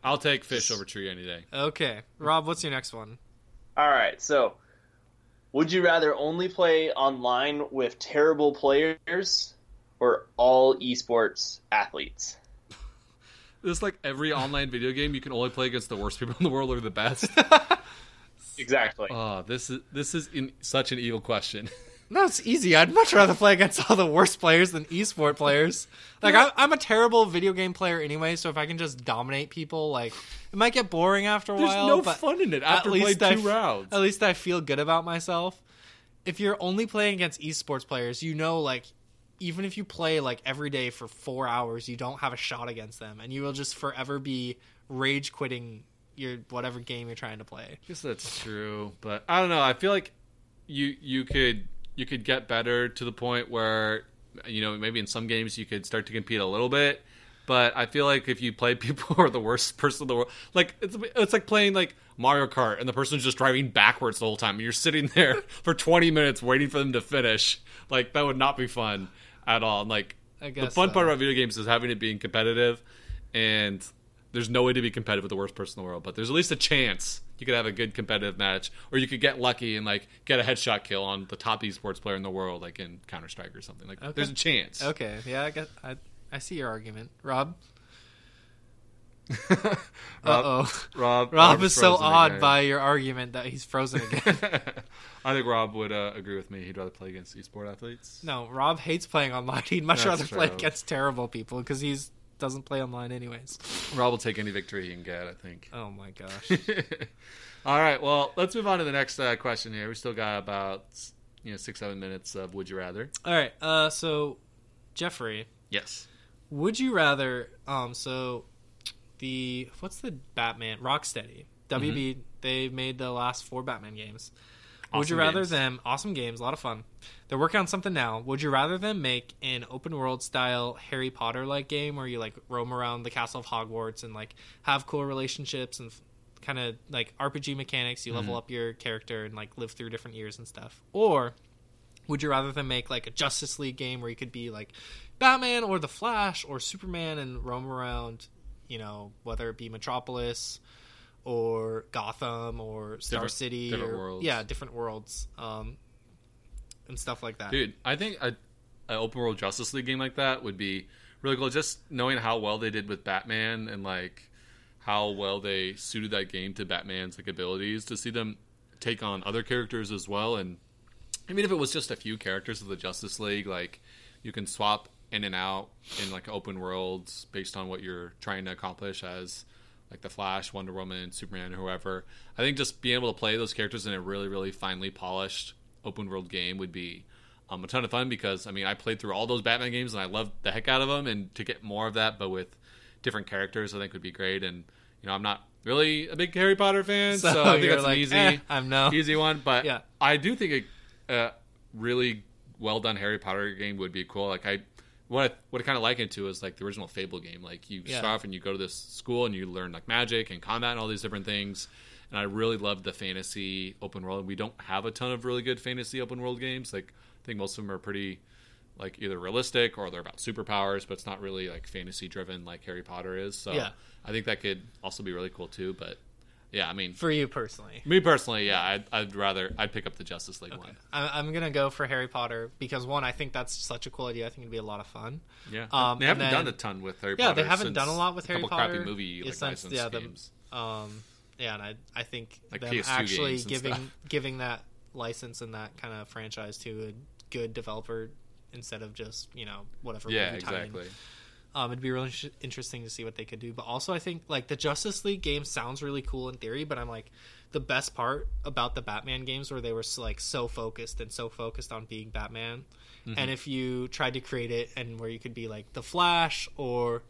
I'll take fish over tree any day. Okay. Rob, what's your next one? all right so would you rather only play online with terrible players or all esports athletes [LAUGHS] It's like every online video game, you can only play against the worst people in the world or the best. [LAUGHS] exactly oh, this is this is in, such an evil question. [LAUGHS] No, it's easy. I'd much rather play against all the worst players than esport players. Like, I'm, I'm a terrible video game player anyway, so if I can just dominate people, like, it might get boring after a There's while. There's no fun in it at after playing least I two f- rounds. At least I feel good about myself. If you're only playing against esports players, you know, like, even if you play like every day for four hours, you don't have a shot against them, and you will just forever be rage quitting your whatever game you're trying to play. I guess that's true, but I don't know. I feel like you you could you could get better to the point where you know maybe in some games you could start to compete a little bit. But I feel like if you play [LAUGHS] people who are the worst person in the world, like it's it's like playing like Mario Kart and the person's just driving backwards the whole time. You're sitting there [LAUGHS] for 20 minutes waiting for them to finish. Like that would not be fun at all. And like I the fun so. part about video games is having it being competitive, and there's no way to be competitive with the worst person in the world. But there's at least a chance you could have a good competitive match, or you could get lucky and like get a headshot kill on the top esports player in the world, like in Counter Strike or something. Like Okay. there's a chance. Okay, yeah, I guess I I see your argument, Rob. [LAUGHS] Rob, Uh oh. Rob, Rob Rob's is so awed again. by your argument that he's frozen [LAUGHS] again. I think Rob would uh, agree with me. He'd rather play against esport athletes. no, Rob hates playing online. [LAUGHS] He'd much That's rather play against terrible people because he's doesn't play online anyways. Rob will take any victory he can get. I think. Oh my gosh. [LAUGHS] All right. Well, let's move on to the next uh, question here. We still got about you know six seven minutes of would you rather. All right. Uh, so Jeffrey, Yes. would you rather? Um, so the what's the Batman Rocksteady WB? They made the last four Batman games. Would you Awesome rather games. them awesome games, a lot of fun. They're working on something now. Would you rather them make an open world style Harry Potter like game where you like roam around the castle of Hogwarts and like have cool relationships and kind of like RPG mechanics, you level mm-hmm. up your character and like live through different years and stuff? Or would you rather them make like a Justice League game where you could be like Batman or the Flash or Superman and roam around, you know, whether it be Metropolis or Gotham or Star Different- City different or worlds. yeah, different worlds. Um, and stuff like that. Dude, I think a, a open world Justice League game like that would be really cool. Just knowing how well they did with Batman and like how well they suited that game to Batman's like abilities to see them take on other characters as well. And I mean, if it was just a few characters of the Justice League, like you can swap in and out in like open worlds based on what you're trying to accomplish as like the Flash, Wonder Woman, Superman, whoever. I think just being able to play those characters in a really, really finely polished open world game would be um, a ton of fun because I mean I played through all those Batman games and I loved the heck out of them, and to get more of that but with different characters, I think would be great. And you know I'm not really a big Harry Potter fan, so, So I think that's like, an easy, eh, I'm no. [LAUGHS] easy one. But Yeah. I do think a, a really well done Harry Potter game would be cool. Like I. What I, what I kind of liken it to is like the original Fable game. Like you Yeah. start off and you go to this school and you learn like magic and combat and all these different things. And I really love the fantasy open world. We don't have a ton of really good fantasy open world games. Like I think most of them are pretty like either realistic or they're about superpowers, but it's not really like fantasy driven like Harry Potter is. So Yeah. I think that could also be really cool too. But yeah, I mean, For you personally, me personally, yeah, I'd, I'd rather I'd pick up the Justice League one. I, I'm gonna go for Harry Potter because one, I think that's such a cool idea. I think it'd be a lot of fun. Yeah, Um, they haven't then- done a ton with Harry Potter. Yeah, Potter. they haven't done a lot with a Harry couple Potter. crappy movie like, since- yeah, the- games. Um, yeah, and I I think Like them PS2 actually giving [LAUGHS] giving that license and that kind of franchise to a good developer instead of just you know whatever. Yeah, movie tie-in. Um, it'd be really sh- interesting to see what they could do. But also, I think like the Justice League game sounds really cool in theory, but I'm like the best part about the Batman games where they were like so focused and so focused on being Batman. Mm-hmm. And if you tried to create it and where you could be like the Flash or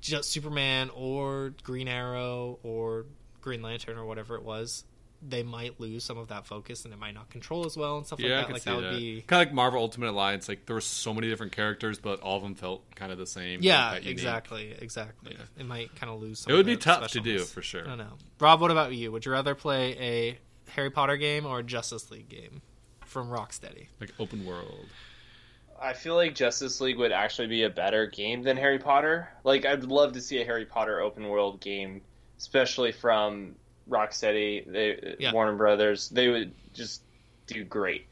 just Superman or Green Arrow or Green Lantern or whatever it was, they might lose some of that focus and it might not control as well and stuff Yeah, like that. could Like see that that. would be kind of like Marvel Ultimate Alliance. Like there were so many different characters, but all of them felt kind of the same. Yeah, quite unique. exactly, exactly. Yeah. It might kind of lose. Some It would of be tough to do for sure. I don't know. Rob, what about you? Would you rather play a Harry Potter game or a Justice League game from Rocksteady? Like open world. I feel like Justice League would actually be a better game than Harry Potter. Like, I'd love to see a Harry Potter open world game, especially from Rocksteady, they, Yeah. Warner Brothers. They would just do great.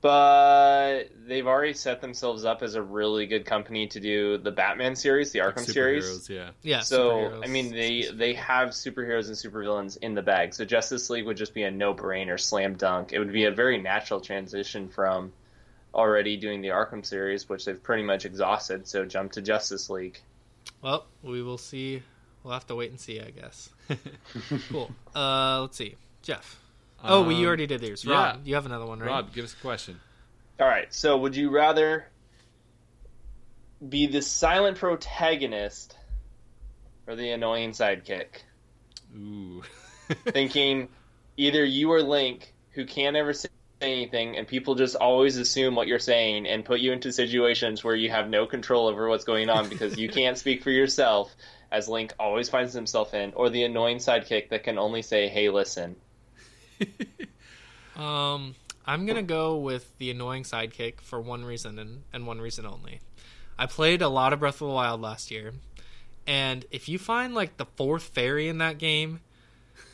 But they've already set themselves up as a really good company to do the Batman series, the Like Arkham series. yeah. Yeah. So. I mean, they they have superheroes and supervillains in the bag. So Justice League would just be a no brainer, slam dunk. It would be a very natural transition from already doing the Arkham series, which they've pretty much exhausted. So jump to Justice League. Well, we will see. We'll have to wait and see, I guess. [LAUGHS] cool. Uh, let's see, Jeff. Oh, well, you Um, already did yours. yeah. Rob, you have another one, right? Rob, give us a question. All right. So would you rather be the silent protagonist or the annoying sidekick? Ooh. [LAUGHS] thinking either you or Link, who can't ever say anything, and people just always assume what you're saying and put you into situations where you have no control over what's going on because you [LAUGHS] can't speak for yourself, as Link always finds himself in, or the annoying sidekick that can only say, "Hey, listen." [LAUGHS] Um, I'm gonna go with the annoying sidekick for one reason and, and one reason only. I played a lot of Breath of the Wild last year, and if you find like the fourth fairy in that game,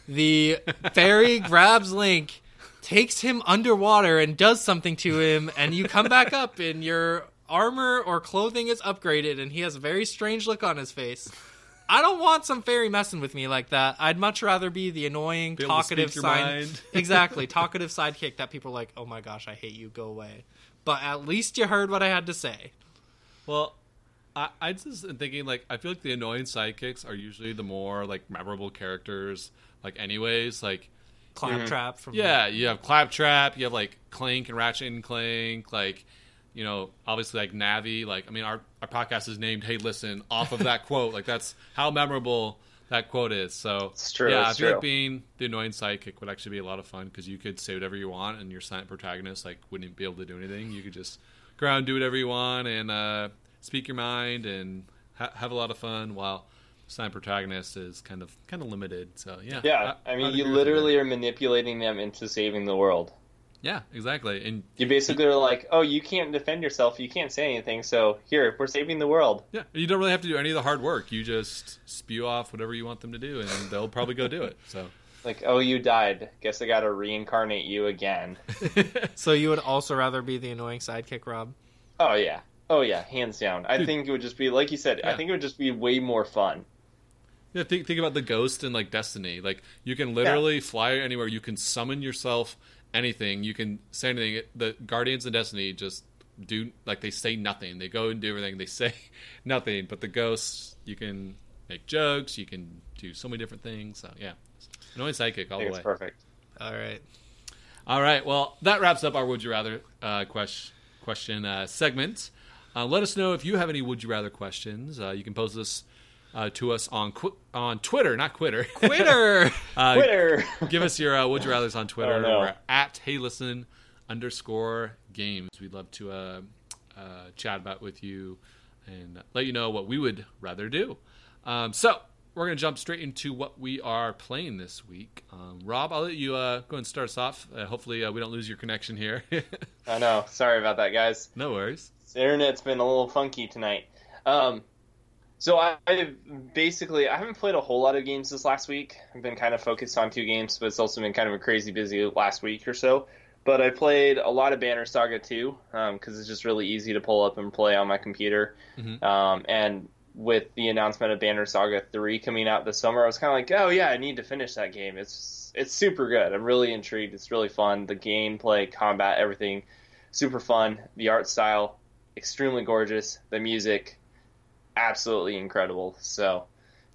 the [LAUGHS] fairy grabs Link, takes him underwater, and does something to him, and you come back up and your armor or clothing is upgraded, and he has a very strange look on his face. I don't want some fairy messing with me like that. I'd much rather be the annoying, Be talkative side. [LAUGHS] exactly, [LAUGHS] talkative sidekick that people are like, "Oh my gosh, I hate you. Go away." But at least you heard what I had to say. Well, I, I just am thinking like I feel like the annoying sidekicks are usually the more like memorable characters. Like, anyways, like Claptrap from yeah, you have Claptrap, you have like Clank and Ratchet and Clank, like you know, obviously like Navi. Like, I mean, our our podcast is named "Hey, Listen" off of that [LAUGHS] quote. Like, that's how memorable that quote is. So It's true, Yeah, it's I feel true. like being the annoying sidekick would actually be a lot of fun because you could say whatever you want, and your silent protagonist like wouldn't be able to do anything. You could just go around, do whatever you want, and uh, speak your mind and ha- have a lot of fun. While silent protagonist is kind of kind of limited. So yeah, Yeah, I, mean, I'd you literally are manipulating them into saving the world. Yeah, exactly. And You basically are like, "Oh, you can't defend yourself. You can't say anything. So here, we're saving the world." yeah, you don't really have to do any of the hard work. You just spew off whatever you want them to do, and they'll probably go do it. So [LAUGHS] Like, oh, you died. Guess I got to reincarnate you again. [LAUGHS] So you would also rather be the annoying sidekick, Rob? Oh yeah, oh yeah, hands down. I Dude. think it would just be like you said. I think it would just be way more fun. Yeah, think think about the ghost in like Destiny. Like you can literally fly anywhere. You can summon yourself anything. You can say anything. The Guardians of Destiny just do like they say nothing. They go and do everything. They [LAUGHS] say nothing. But the ghosts, you can make jokes. You can do so many different things. So yeah, annoying sidekick all I think the it's way. perfect. All right. All right. Well, that wraps up our Would You Rather uh, question question uh, segment. Uh, let us know if you have any Would You Rather questions. Uh, you can post this uh, to us on qu- on Twitter, not Quitter. [LAUGHS] Quitter. Uh, Twitter. [LAUGHS] give us your uh, Would You Rather's on Twitter. Oh, no. We're at Hey Listen underscore games. We'd love to uh, uh, chat about with you and let you know what we would rather do. Um, so we're going to jump straight into what we are playing this week. Um, Rob, I'll let you uh, go and start us off. Uh, hopefully, uh, we don't lose your connection here. [LAUGHS] I know. Sorry about that, guys. no worries. The internet's been a little funky tonight. Um, so I, I basically I haven't played a whole lot of games this last week. I've been kind of focused on two games, but it's also been kind of a crazy busy last week or so. But I played a lot of Banner Saga 2 because it's just really easy to pull up and play on my computer. Mhm. Um, and with the announcement of Banner Saga 3 coming out this summer, I was kind of like, oh yeah, I need to finish that game. It's it's super good. I'm really intrigued. It's really fun. The gameplay, combat, everything, super fun. The art style, extremely gorgeous. The music, absolutely incredible. So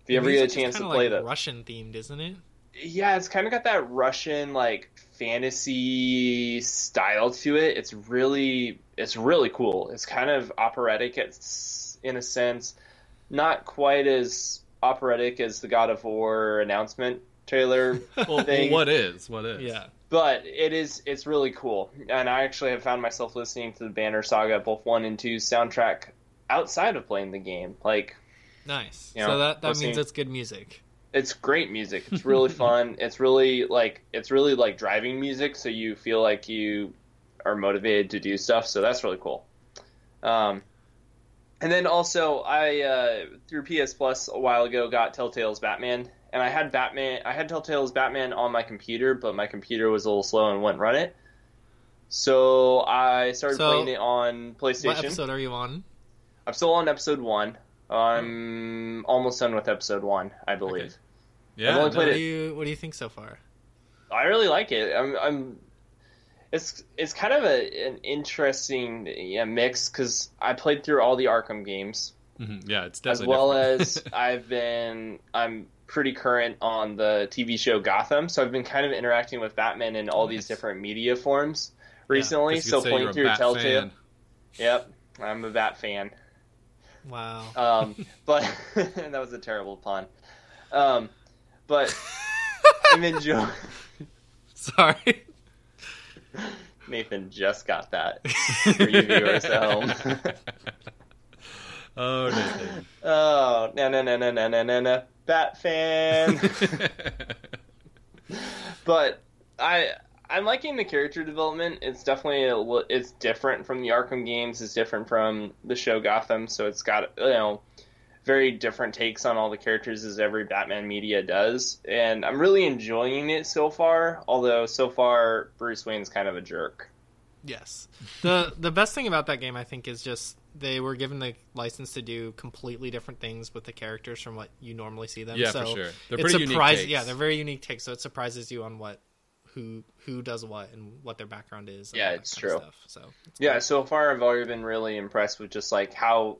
if you ever get a chance to play like that, Russian themed, isn't it? yeah, it's kind of got that Russian like fantasy style to it. It's really it's really cool. It's kind of operatic it's, in a sense, not quite as operatic as the God of War announcement trailer, [LAUGHS] Well, Thing. what is? What is? Yeah. but it is it's really cool. And I actually have found myself listening to the Banner Saga both 1 and 2 soundtrack outside of playing the game. Like Nice. You so that that listening- means it's good music. it's great music. It's [LAUGHS] really fun. It's really like it's really like driving music, so you feel like you are motivated to do stuff. So that's really cool. Um, and then also I uh, through PS Plus a while ago got Telltale's Batman, and I had Batman. I had Telltale's Batman on my computer, but my computer was a little slow and wouldn't run it. So I started So, playing it on PlayStation. What episode are you on? I'm still on episode one. I'm almost done with episode one, I believe. Okay. Yeah. What do you What do you think so far? I really like it. I'm, I'm it's it's kind of a, an interesting yeah, mix because I played through all the Arkham games mhm, yeah, it's as well as [LAUGHS] I've been I'm pretty current on the TV show Gotham, so I've been kind of interacting with Batman in all Nice. these different media forms recently. you so playing through Telltale, fan. yep, I'm a Bat fan. Wow. Um, but [LAUGHS] that was a terrible pun. Um, but [LAUGHS] I'm enjoying. Sorry. Nathan just got that [LAUGHS] for you viewers at home. oh, Nathan. oh, no, no, no, no, no, no, no, no. Bat fan. but I, I'm liking the character development. It's definitely a, li- it's different from the Arkham games. It's different from the show Gotham. So it's got you know very different takes on all the characters as every Batman media does, and I'm really enjoying it so far. Although so far Bruce Wayne's kind of a jerk. Yes. the The best thing about that game, I think, is just they were given the license to do completely different things with the characters from what you normally see them. Yeah, so for sure. They're it pretty unique surprise- takes. Yeah, they're very unique takes. So it surprises you on what who who does what and what their background is. Yeah, it's true. Stuff. So it's Yeah, cool. so far I've already been really impressed with just like how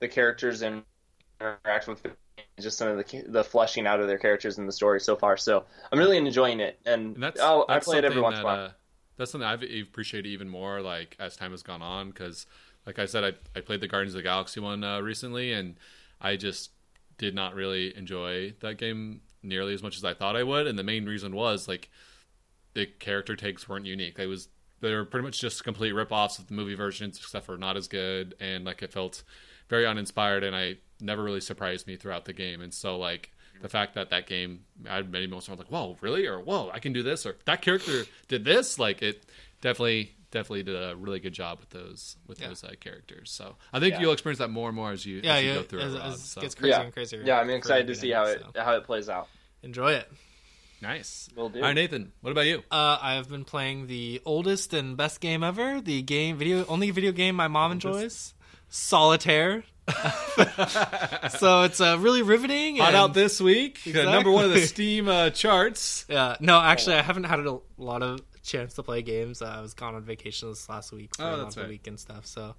the characters interact with the, just some of the the fleshing out of their characters in the story so far. So I'm really enjoying it, and, And that's, oh, I that's play it every once in a while. uh, that's something I've appreciated even more, like as time has gone on. Because, like I said, I I played the Guardians of the Galaxy one uh, recently, and I just did not really enjoy that game nearly as much as I thought I would. And the main reason was like the character takes weren't unique. It was they were pretty much just complete rip-offs of the movie versions, except for not as good, and like it felt very uninspired, and I never really surprised me throughout the game. And so like the fact that that game I had many moments where I was like, "Whoa, really?" or "Whoa, I can do this," or "That character did this." Like it definitely definitely did a really good job with those with Yeah. those uh, characters. So I think Yeah. you'll experience that more and more as you yeah, as you yeah. go through as, it. Rob, as so. gets crazier Yeah. and crazier. Yeah, I'm excited to see how it so how it plays out. enjoy it. Nice. Will do. All right, Nathan. What about you? Uh, I have been playing the oldest and best game ever. The game video only video game my mom enjoys. Solitaire. [LAUGHS] so it's uh, really riveting. Hot and- out this week. Uh, number one of the Steam uh, charts. [LAUGHS] Yeah, no, actually, I haven't had a lot of chance to play games. Uh, I was gone on vacation this last week for Oh, a that's lot of the right. week and stuff. So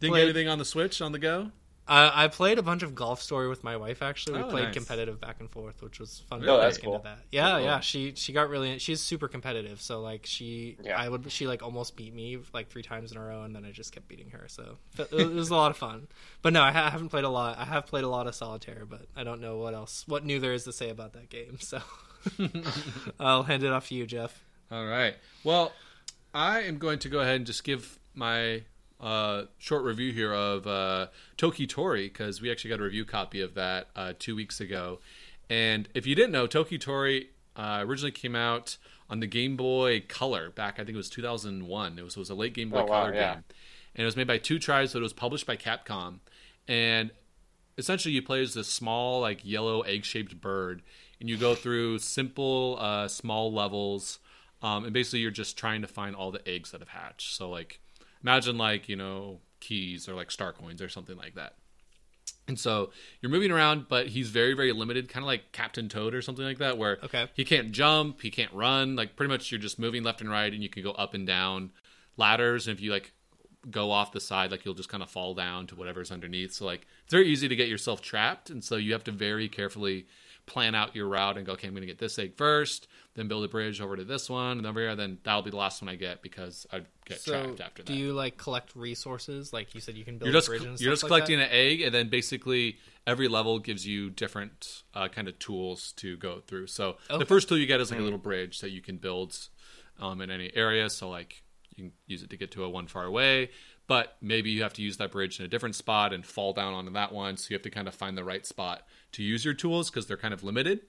Didn't Played- get anything on the Switch on the go. I I played a bunch of Golf Story with my wife. Actually, we Oh, played nice. competitive back and forth, which was fun. Oh, that's cool. That. Yeah, Cool. yeah. She she got really. She's super competitive. So like she, Yeah. I would she like almost beat me like three times in a row, and then I just kept beating her. So it, it was a lot of fun. But no, I, ha- I haven't played a lot. I have played a lot of solitaire, but I don't know what else, what new there is to say about that game. So [LAUGHS] I'll hand it off to you, Jeff. All right. Well, I am going to go ahead and just give my uh, short review here of uh, Toki Tori because we actually got a review copy of that uh, two weeks ago. And if you didn't know, Toki Tori uh, originally came out on the Game Boy Color back, I think it was 2001. It was, it was a late Game Boy Oh, wow, Color yeah. game. And it was made by Two Tribes, but it was published by Capcom. And essentially you play as this small like yellow egg-shaped bird and you go through simple uh, small levels um, and basically you're just trying to find all the eggs that have hatched so like imagine like you know keys or like star coins or something like that. And so you're moving around but he's very very limited kind of like captain toad or something like that where Okay. he can't jump he can't run like pretty much you're just moving left and right and you can go up and down ladders. And if you like go off the side like you'll just kind of fall down to whatever's underneath. So like it's very easy to get yourself trapped. And so you have to very carefully plan out your route and go okay i'm going to get this egg first then build a bridge over to this one and over here then that'll be the last one i get because i'd get So trapped after that do you like collect resources? Like you said, you can build you're just you're just like collecting that? an egg and then basically every level gives you different uh, kind of tools to go through so Okay. the first tool you get is like a little bridge that you can build um, in any area so like you can use it to get to a one far away but maybe you have to use that bridge in a different spot and fall down onto that one so you have to kind of find the right spot to use your tools because they're kind of limited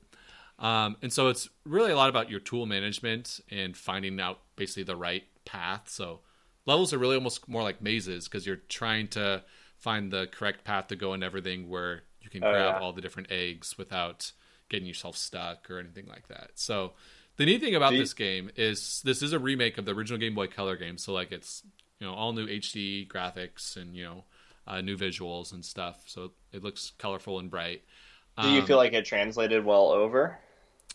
um, and so it's really a lot about your tool management and finding out basically the right path. So levels are really almost more like mazes because you're trying to find the correct path to go and everything where you can Oh, grab yeah. all the different eggs without getting yourself stuck or anything like that. So the neat thing about this game is this is a remake of the original Game Boy Color game. So like it's you know all new HD graphics and you know uh, new visuals and stuff. So it looks colorful and bright. Do you Um, feel like it translated well over?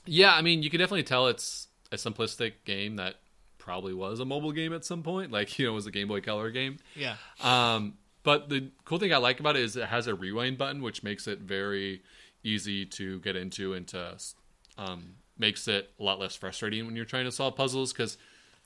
yeah, I mean, you can definitely tell it's a simplistic game that probably was a mobile game at some point. Like, you know, it was a Game Boy Color game. Yeah. Um, but the cool thing I like about it is it has a rewind button, which makes it very easy to get into and to um, makes it a lot less frustrating when you're trying to solve puzzles because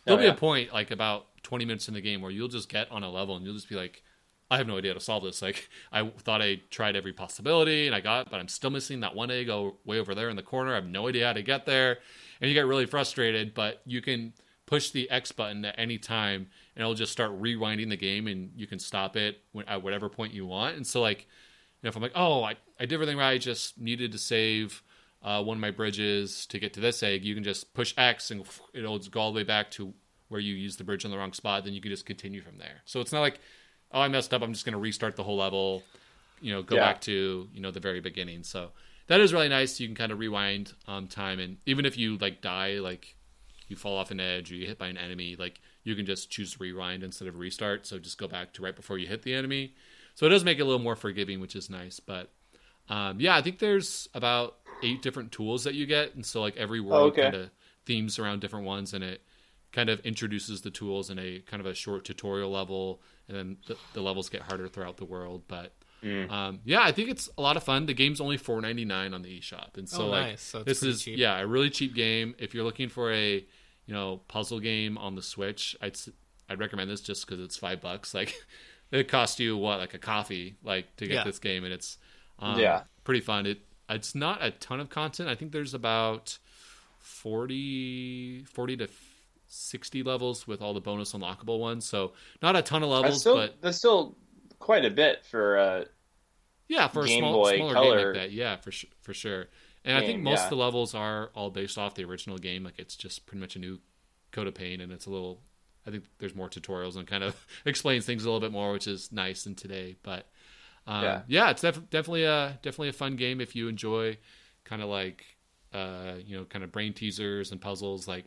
there'll Oh, be yeah. a point like about 20 minutes in the game where you'll just get on a level and you'll just be like i have no idea how to solve this like i thought i tried every possibility and i got it, but i'm still missing that one egg way over there in the corner i have no idea how to get there and you get really frustrated but you can push the x button at any time and it'll just start rewinding the game and you can stop it at whatever point you want and so like you know, if I'm like, oh, I, I did everything right, I just needed to save uh, one of my bridges to get to this egg, you can just push X and it'll go all the way back to where you used the bridge in the wrong spot. Then you can just continue from there. So it's not like, oh, I messed up. I'm just going to restart the whole level, you know, go Yeah. back to, you know, the very beginning. So that is really nice. You can kind of rewind um, time. And even if you like die, like you fall off an edge or you hit by an enemy, like you can just choose to rewind instead of restart. So just go back to right before you hit the enemy. So it does make it a little more forgiving, which is nice. But um, yeah, I think there's about eight different tools that you get, and so like every world okay. kind of themes around different ones, and it kind of introduces the tools in a kind of a short tutorial level, and then the, the levels get harder throughout the world. But Mm. um, yeah, I think it's a lot of fun. The game's only four ninety nine on the eShop, and so Oh, like nice. So this is cheap. yeah a really cheap game. If you're looking for a you know puzzle game on the Switch, I'd s- I'd recommend this just because it's five bucks. [LAUGHS] Like it cost you what like a coffee like to get Yeah. this game, and it's um, Yeah. pretty fun. It it's not a ton of content. I think there's about 40, 40 to 60 levels with all the bonus unlockable ones. So not a ton of That's levels, still but that's still quite a bit for uh, yeah, for a small Boy smaller Color game like that, yeah, for for sure. And I think most yeah. of the levels are all based off the original game. Like it's just pretty much a new coat of paint, and it's a little. I think there's more tutorials and kind of [LAUGHS] explains things a little bit more, which is nice in today. But um, yeah. Yeah. it's def- definitely a definitely a fun game if you enjoy kind of like uh, you know, kind of brain teasers and puzzles. Like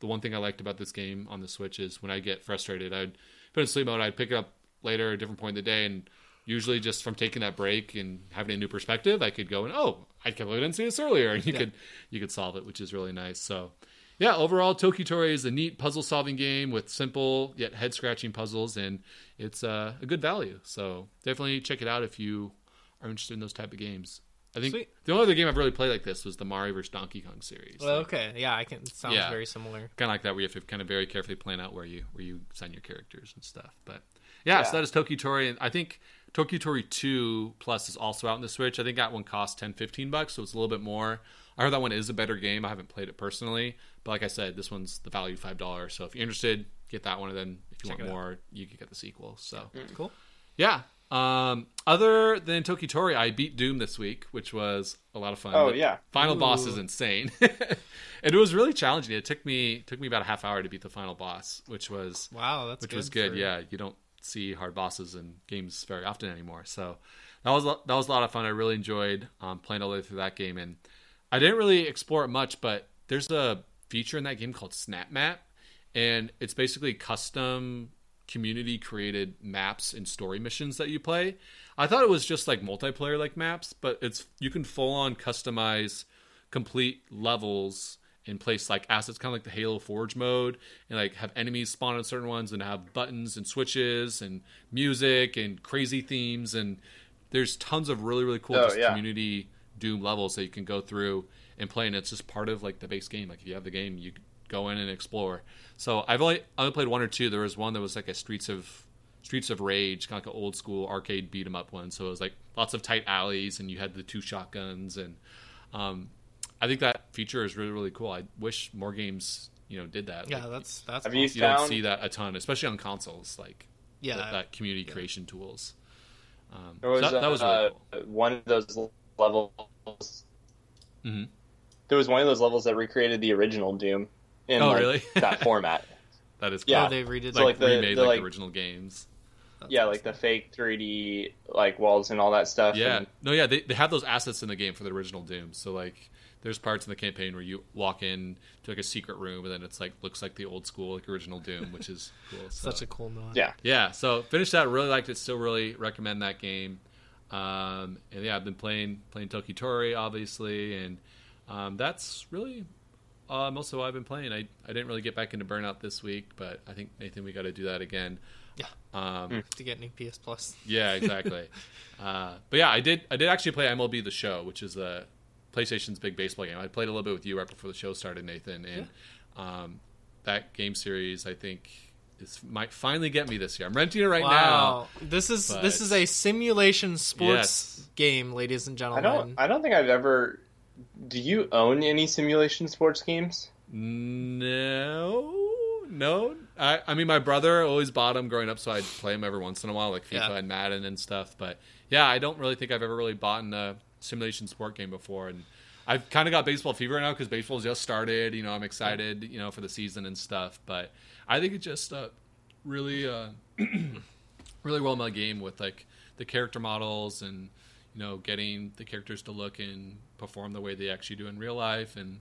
the one thing I liked about this game on the Switch is when I get frustrated, I'd put it in sleep mode. I'd pick it up later, at a different point in the day, and usually just from taking that break and having a new perspective, I could go and oh, I can't believe I didn't see this earlier, and [LAUGHS] you Yeah. could you could solve it, which is really nice. So. Yeah, overall, Toki Tori is a neat puzzle solving game with simple yet head scratching puzzles, and it's uh, a good value. So definitely check it out if you are interested in those type of games. I think Sweet. the only other game I've really played like this was the Mario vs Donkey Kong series. Well, okay, yeah, I can. Sounds Yeah. very similar. kind of like that, where you have to kind of very carefully plan out where you where you sign your characters and stuff. But yeah, so Yeah. that is Toki Tori, and I think Toki Tori Two Plus is also out in the Switch. I think that one costs 10, 15 bucks, so it's a little bit more. I heard that one is a better game. I haven't played it personally, but like I said, this one's the value five dollars. So if you're interested, get that one, and then if you Check want it out. more, you can get the sequel. So Cool. yeah. Um, other than Toki Tori, I beat Doom this week, which was a lot of fun. Oh, The yeah. final boss is insane, [LAUGHS] and it was really challenging. It took me took me about a half hour to beat the final boss, which was Wow, that's which good was good. for- Yeah, you don't see hard bosses in games very often anymore. So that was that was a lot of fun. I really enjoyed um, playing all the way through that game, and I didn't really explore it much, but there's a feature in that game called Snap Map, and it's basically custom community created maps and story missions that you play. I thought it was just like multiplayer like maps, but it's you can full on customize complete levels and place like assets kind of like the Halo Forge mode and like have enemies spawn on certain ones and have buttons and switches and music and crazy themes and there's tons of really really cool Oh, just yeah. community doom levels that you can go through and play and it's just part of like the base game like if you have the game you go in and explore so i've only I only played one or two there was one that was like a streets of streets of rage kind of like an old school arcade beat 'em up one so it was like lots of tight alleys and you had the two shotguns and um, i think that feature is really really cool i wish more games you know did that Yeah, Like, that's that's. Have you awesome. you don't see that a ton especially on consoles like Yeah, that, that community creation tools um, There was, so that, that was really uh, cool one of those levels. Mhm. There was one of those levels that recreated the original Doom in Oh, like, really? [LAUGHS] that format. that is cool. yeah. Oh, they redid. So, like, like, the- remade the, like, like- original games That's yeah, awesome. like the fake 3D like walls and all that stuff. Yeah, and- no, yeah, they, they have those assets in the game for the original Doom. So like, there's parts in the campaign where you walk in to like a secret room, and then it's like looks like the old school like original Doom, which is [LAUGHS] cool. So. such a cool nod. yeah. yeah. So finished that. Really liked it. Still really recommend that game. Um, and yeah, I've been playing playing Toki Tori obviously, and um, that's really most of I've been playing. I I didn't really get back into Burnout this week, but I think Nathan, we got to do that again. Yeah. Um, To get new PS Plus. yeah, exactly. [LAUGHS] uh, but yeah, I did. I did actually play MLB The Show, which is a PlayStation's big baseball game. I played a little bit with you right before the show started, Nathan, and um, that game series I think is might finally get me this year. I'm renting it right now. wow, this is but- this is a simulation sports Yes. game, ladies and gentlemen. I gentlemen. don't. I don't think I've ever. Do you own any simulation sports games? No, no. I, I mean, my brother always bought them growing up, so I'd play them every once in a while, like FIFA Yeah. and Madden and stuff. But yeah, I don't really think I've ever really bought a simulation sport game before, and I've kind of got baseball fever now because baseball just started. You know, I'm excited, you know, for the season and stuff. But I think it's just a really, uh, [CLEARS THROAT] really well made game with like the character models and you know getting the characters to look and perform the way they actually do in real life and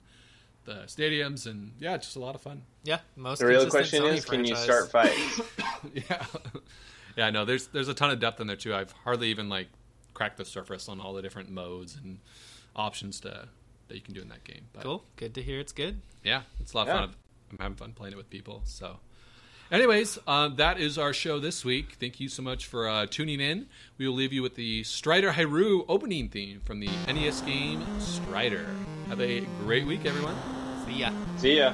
the stadiums and yeah, just a lot of fun. Yeah, most The real question Sony is, can you start fights? [LAUGHS] yeah, yeah. No, there's there's a ton of depth in there too. I've hardly even like cracked the surface on all the different modes and options to that you can do in that game. But Cool. Good to hear. It's good. yeah, it's a lot of Yeah. fun. I'm having fun playing it with people. So, anyways, um, that is our show this week. Thank you so much for uh, tuning in. We will leave you with the Strider Hiryu opening theme from the NES game Strider. Have a great week, everyone. See ya. See ya.